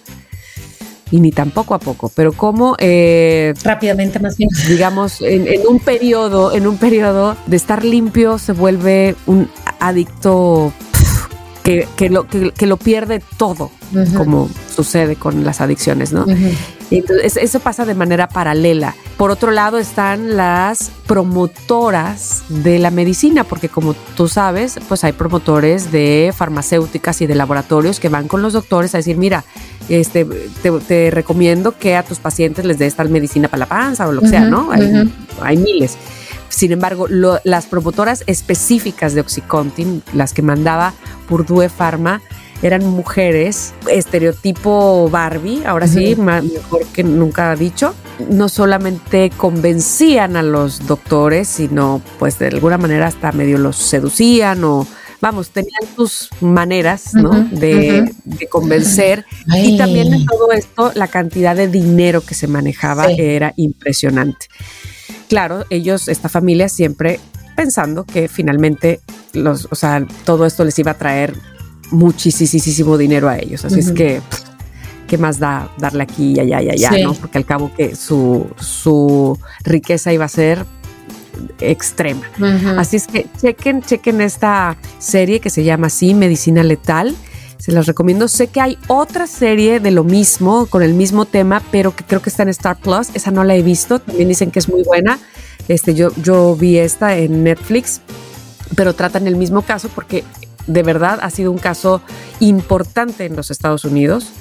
[SPEAKER 3] y ni tan poco a poco, pero cómo eh,
[SPEAKER 2] Rápidamente, más bien.
[SPEAKER 3] digamos, en, en un periodo, en un periodo de estar limpio se vuelve un adicto que, que lo, que, que lo pierde todo, como sucede con las adicciones, ¿no? Entonces, eso pasa de manera paralela. Por otro lado están las promotoras de la medicina, porque como tú sabes, pues hay promotores de farmacéuticas y de laboratorios que van con los doctores a decir, mira, este, te, te recomiendo que a tus pacientes les des tal medicina para la panza o lo que sea, ¿no? Hay, miles. Sin embargo, lo- las promotoras específicas de Oxycontin, las que mandaba Purdue Pharma, eran mujeres, estereotipo Barbie, ahora sí, mejor que nunca dicho. No solamente convencían a los doctores, sino pues de alguna manera hasta medio los seducían o vamos, tenían sus maneras, ¿no? De, convencer. Y también en todo esto, la cantidad de dinero que se manejaba
[SPEAKER 2] Sí.
[SPEAKER 3] era impresionante. Claro, ellos, esta familia, siempre pensando que finalmente los, o sea, todo esto les iba a traer muchísimo dinero a ellos. Así es que, pff, ¿qué más da darle aquí y allá y allá?
[SPEAKER 2] Sí.
[SPEAKER 3] ¿no? Porque al cabo que su, su riqueza iba a ser extrema. Así es que chequen, chequen esta serie que se llama así, Medicina Letal. Se las recomiendo. Sé que hay otra serie de lo mismo, con el mismo tema, pero que creo que está en Star Plus. Esa no la he visto. También dicen que es muy buena. Este, yo, yo vi esta en Netflix, pero tratan el mismo caso porque de verdad ha sido un caso importante en los Estados Unidos.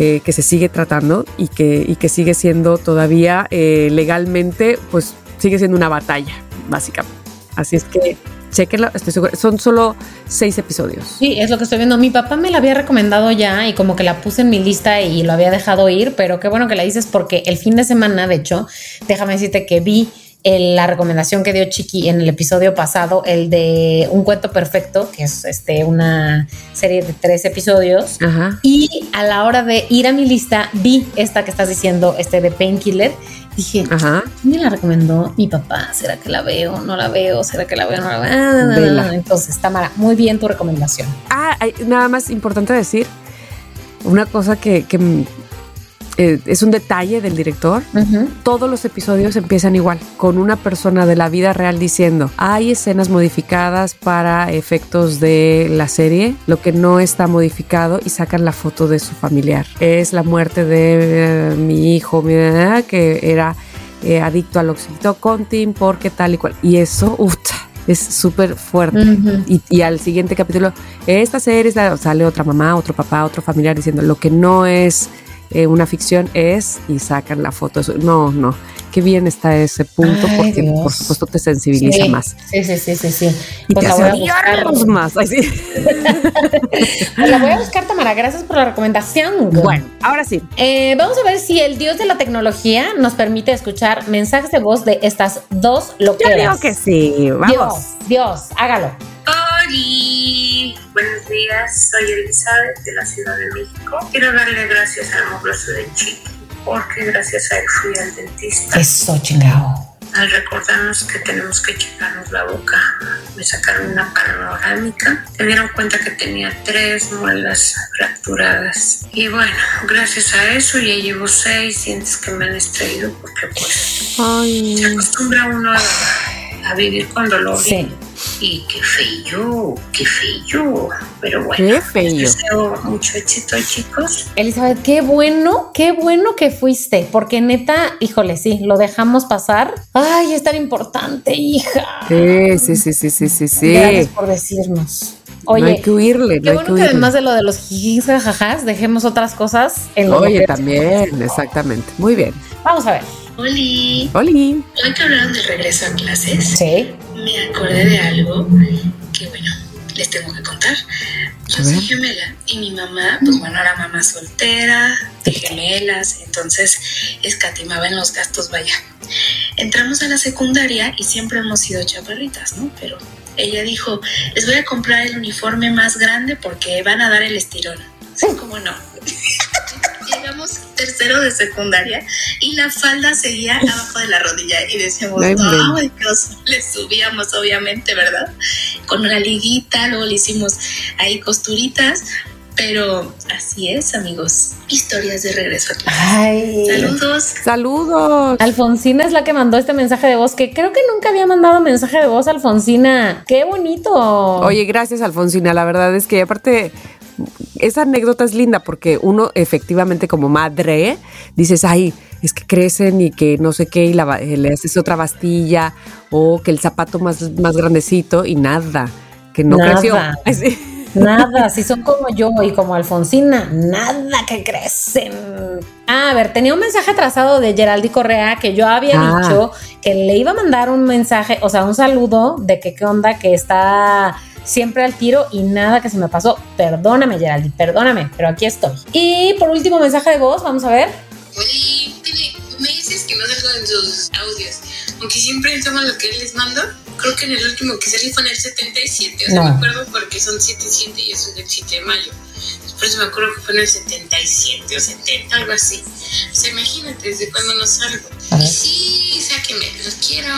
[SPEAKER 3] eh, que se sigue tratando y que, y que sigue siendo todavía eh, legalmente, pues sigue siendo una batalla, básicamente. Así es que chequenla, estoy segura. Son solo seis episodios.
[SPEAKER 2] Sí, es lo que estoy viendo. Mi papá me la había recomendado ya y como que la puse en mi lista y lo había dejado ir, pero qué bueno que la dices porque el fin de semana, de hecho, déjame decirte que vi el- la recomendación que dio Chiqui en el episodio pasado, el de Un cuento perfecto, que es este una serie de tres episodios.
[SPEAKER 3] Ajá.
[SPEAKER 2] Y a la hora de ir a mi lista, vi esta que estás diciendo, este de Painkiller. Dije,
[SPEAKER 3] Ajá.
[SPEAKER 2] ¿quién me la recomendó? Mi papá. ¿Será que la veo? ¿No la veo? ¿Será que la veo? ¿No la veo? Ah,
[SPEAKER 3] Vela.
[SPEAKER 2] Entonces, Tamara, muy bien tu recomendación.
[SPEAKER 3] Ah, hay- nada más importante decir una cosa que, que, eh, es un detalle del director. Todos los episodios empiezan igual, con una persona de la vida real diciendo, hay escenas modificadas para efectos de la serie, lo que no está modificado y sacan la foto de su familiar. Es la muerte de eh, mi hijo, mi, eh, que era eh, adicto al oxycontin porque tal y cual. Y eso, uf, es súper fuerte. Y, y al siguiente capítulo, esta serie sale otra mamá, otro papá, otro familiar diciendo lo que no es eh, una ficción es y sacan la foto. No, no. Qué bien está ese punto
[SPEAKER 2] Ay,
[SPEAKER 3] porque
[SPEAKER 2] Dios.
[SPEAKER 3] por supuesto te sensibiliza
[SPEAKER 2] Sí,
[SPEAKER 3] más.
[SPEAKER 2] Sí, sí, sí, sí, sí.
[SPEAKER 3] Y
[SPEAKER 2] Pues
[SPEAKER 3] te hace
[SPEAKER 2] buscar.
[SPEAKER 3] más. Ay, sí.
[SPEAKER 2] Pues la voy a buscar, Tamara. Gracias por la recomendación.
[SPEAKER 3] Bueno, ahora sí.
[SPEAKER 2] Eh, vamos a ver si el dios de la tecnología nos permite escuchar mensajes de voz de estas dos
[SPEAKER 3] Yo
[SPEAKER 2] loqueras.
[SPEAKER 3] digo que sí. Vamos.
[SPEAKER 2] Dios, Dios, hágalo.
[SPEAKER 5] Hola, buenos días, soy Elizabeth de la Ciudad de México. Quiero darle gracias al mugroso de Chiqui, porque gracias a él fui al dentista.
[SPEAKER 2] Eso, chingado.
[SPEAKER 5] al recordarnos que tenemos que checarnos la boca. Me sacaron una panorámica. Se dieron cuenta que tenía tres muelas fracturadas. Y bueno, gracias a eso ya llevo seis dientes que me han extraído porque pues se acostumbra uno a, a vivir con dolor.
[SPEAKER 2] Sí.
[SPEAKER 5] Y qué feo, qué feo. Pero bueno,
[SPEAKER 3] Qué feo.
[SPEAKER 5] les deseo mucho éxito, chicos.
[SPEAKER 2] Elizabeth, qué bueno, qué bueno que fuiste, porque neta, híjole, sí, lo dejamos pasar. Ay, es tan importante, hija.
[SPEAKER 3] Sí, sí, sí, sí, sí, sí, sí.
[SPEAKER 2] Gracias por decirnos. Oye,
[SPEAKER 3] no hay que huirle,
[SPEAKER 2] qué
[SPEAKER 3] no
[SPEAKER 2] bueno
[SPEAKER 3] que
[SPEAKER 2] además de lo de los jajajas, dejemos otras cosas en
[SPEAKER 3] Oye, también, exactamente. Muy bien.
[SPEAKER 2] Vamos a ver.
[SPEAKER 5] Oli,
[SPEAKER 3] Oli.
[SPEAKER 5] hoy que hablaron del regreso a clases,
[SPEAKER 2] Sí.
[SPEAKER 5] me acordé de algo que, bueno, les tengo que contar. Yo soy gemela y mi mamá, pues bueno, era mamá soltera, de gemelas, entonces escatimaba en los gastos, vaya. Entramos a la secundaria y siempre hemos sido chaparritas, ¿no? Pero ella dijo, les voy a comprar el uniforme más grande porque van a dar el estirón. Sí, cómo no. Tercero de secundaria y la falda seguía abajo de la rodilla y decíamos,
[SPEAKER 3] No
[SPEAKER 5] ay Dios, le subíamos obviamente, ¿verdad? Con una liguita, luego le hicimos ahí costuritas, pero así es, amigos. Historias de regreso.
[SPEAKER 2] Ay.
[SPEAKER 5] Saludos.
[SPEAKER 3] Saludos.
[SPEAKER 2] Alfonsina es la que mandó este mensaje de voz, que creo que nunca había mandado mensaje de voz, Alfonsina. Qué bonito.
[SPEAKER 3] Oye, gracias, Alfonsina. La verdad es que aparte esa anécdota es linda porque uno efectivamente como madre dices, ay, es que crecen y que no sé qué y la eh, le haces otra bastilla o que el zapato más, más grandecito y nada, que no
[SPEAKER 2] Nada.
[SPEAKER 3] creció. Ay, sí.
[SPEAKER 2] Nada, si son como yo y como Alfonsina, nada que crecen. Ah, a ver, tenía un mensaje atrasado de Geraldi Correa que yo había
[SPEAKER 3] Ah.
[SPEAKER 2] dicho que le iba a mandar un mensaje, o sea, un saludo de que qué onda, que está siempre al tiro y nada que se me pasó. Perdóname, Geraldi, perdóname, pero aquí estoy. Y por último, mensaje de voz, vamos a ver.
[SPEAKER 6] Oye, me dices que no salgo en sus audios, aunque siempre toman lo que les manda. Creo que en el último que salí fue en el 77, o sea,
[SPEAKER 2] No.
[SPEAKER 6] me acuerdo porque son 77 y yo soy del 7 de mayo. Por eso me acuerdo que fue en el 77 o 70, algo así. O sea, imagínate desde cuándo no salgo. Y sí, sáquenme, los quiero.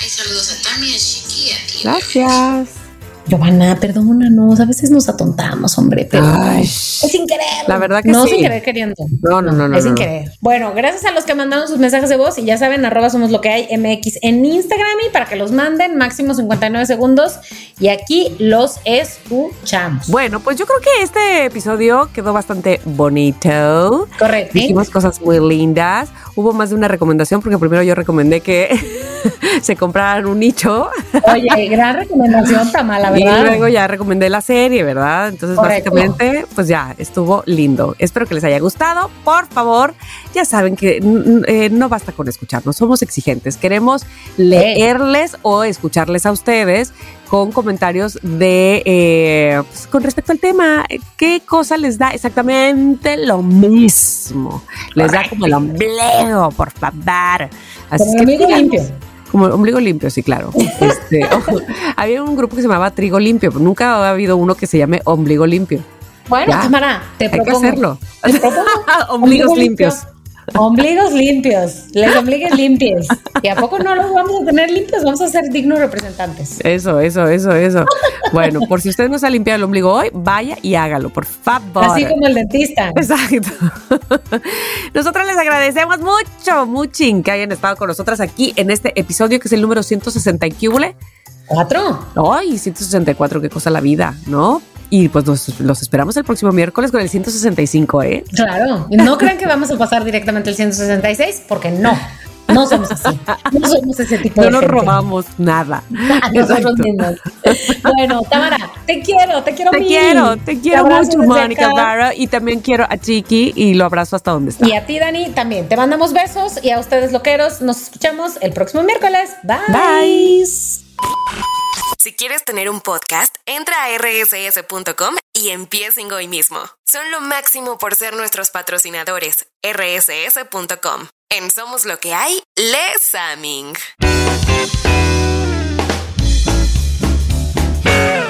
[SPEAKER 6] Hay saludos a Tami, a Chiqui, a ti.
[SPEAKER 3] Gracias.
[SPEAKER 2] Giovanna, perdónanos, a veces nos atontamos, hombre, pero
[SPEAKER 3] Ay.
[SPEAKER 2] es sin querer.
[SPEAKER 3] La verdad que
[SPEAKER 2] no
[SPEAKER 3] sí.
[SPEAKER 2] sin querer queriendo.
[SPEAKER 3] No, no, no, no.
[SPEAKER 2] es sin
[SPEAKER 3] no.
[SPEAKER 2] querer. Bueno, gracias a los que mandaron sus mensajes de voz y ya saben, arroba somos lo que hay MX en Instagram y para que los manden, máximo 59 segundos y aquí los escuchamos.
[SPEAKER 3] Bueno, pues yo creo que este episodio quedó bastante bonito.
[SPEAKER 2] Correcto.
[SPEAKER 3] Dijimos cosas muy lindas. Hubo más de una recomendación porque primero yo recomendé que se compraran un nicho
[SPEAKER 2] Oye, gran recomendación, Tamala,
[SPEAKER 3] y
[SPEAKER 2] ¿verdad?
[SPEAKER 3] luego ya recomendé la serie, ¿verdad? Entonces
[SPEAKER 2] Correcto.
[SPEAKER 3] básicamente pues ya estuvo lindo. Espero que les haya gustado. Por favor, ya saben que eh, no basta con escucharnos, somos exigentes. Queremos leerles o escucharles a ustedes con comentarios de eh, pues, con respecto al tema, qué cosa les da exactamente lo mismo. Les da como el ombligo, por favor. Así es que. Como ombligo limpio, sí, claro. Este, ojo, había un grupo que se llamaba Trigo Limpio, pero nunca ha habido uno que se llame Ombligo Limpio.
[SPEAKER 2] Bueno,
[SPEAKER 3] Ya.
[SPEAKER 2] Tamara, te
[SPEAKER 3] Hay que
[SPEAKER 2] propongo.
[SPEAKER 3] hacerlo.
[SPEAKER 2] Te propongo
[SPEAKER 3] Ombligos
[SPEAKER 2] ombligo
[SPEAKER 3] limpios.
[SPEAKER 2] limpio. Ombligos limpios, les obligues limpios. ¿Y a poco no los vamos a tener limpios? Vamos a ser dignos representantes.
[SPEAKER 3] Eso, eso, eso, eso. Bueno, por si usted no se ha limpiado el ombligo hoy, vaya y hágalo, por favor.
[SPEAKER 2] Así como el dentista.
[SPEAKER 3] Exacto. Nosotros les agradecemos mucho, mucho que hayan estado con nosotras aquí en este episodio que es el número 160 y. Ay, 164, qué cosa la vida, ¿no? Y pues los, los esperamos el próximo miércoles con el 165, ¿eh?
[SPEAKER 2] Claro. No crean que vamos a pasar directamente al 166, porque no. No somos así. No somos ese tipo
[SPEAKER 3] No
[SPEAKER 2] de
[SPEAKER 3] nos
[SPEAKER 2] gente.
[SPEAKER 3] robamos nada.
[SPEAKER 2] A nosotros mismos. Bueno, Tamara, te quiero, te quiero
[SPEAKER 3] Te quiero, te quiero
[SPEAKER 2] abrazo
[SPEAKER 3] mucho, Mónica. Vara. Y también quiero a Chiqui y lo abrazo hasta donde está.
[SPEAKER 2] Y a ti, Dani, también. Te mandamos besos y a ustedes, loqueros, nos escuchamos el próximo miércoles. Bye.
[SPEAKER 3] Bye.
[SPEAKER 7] Si quieres tener un podcast, entra a rss.com y empiecen hoy mismo. Son lo máximo por ser nuestros patrocinadores. rss.com. En Somos lo que hay, Les Aming.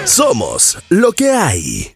[SPEAKER 1] Somos lo que hay.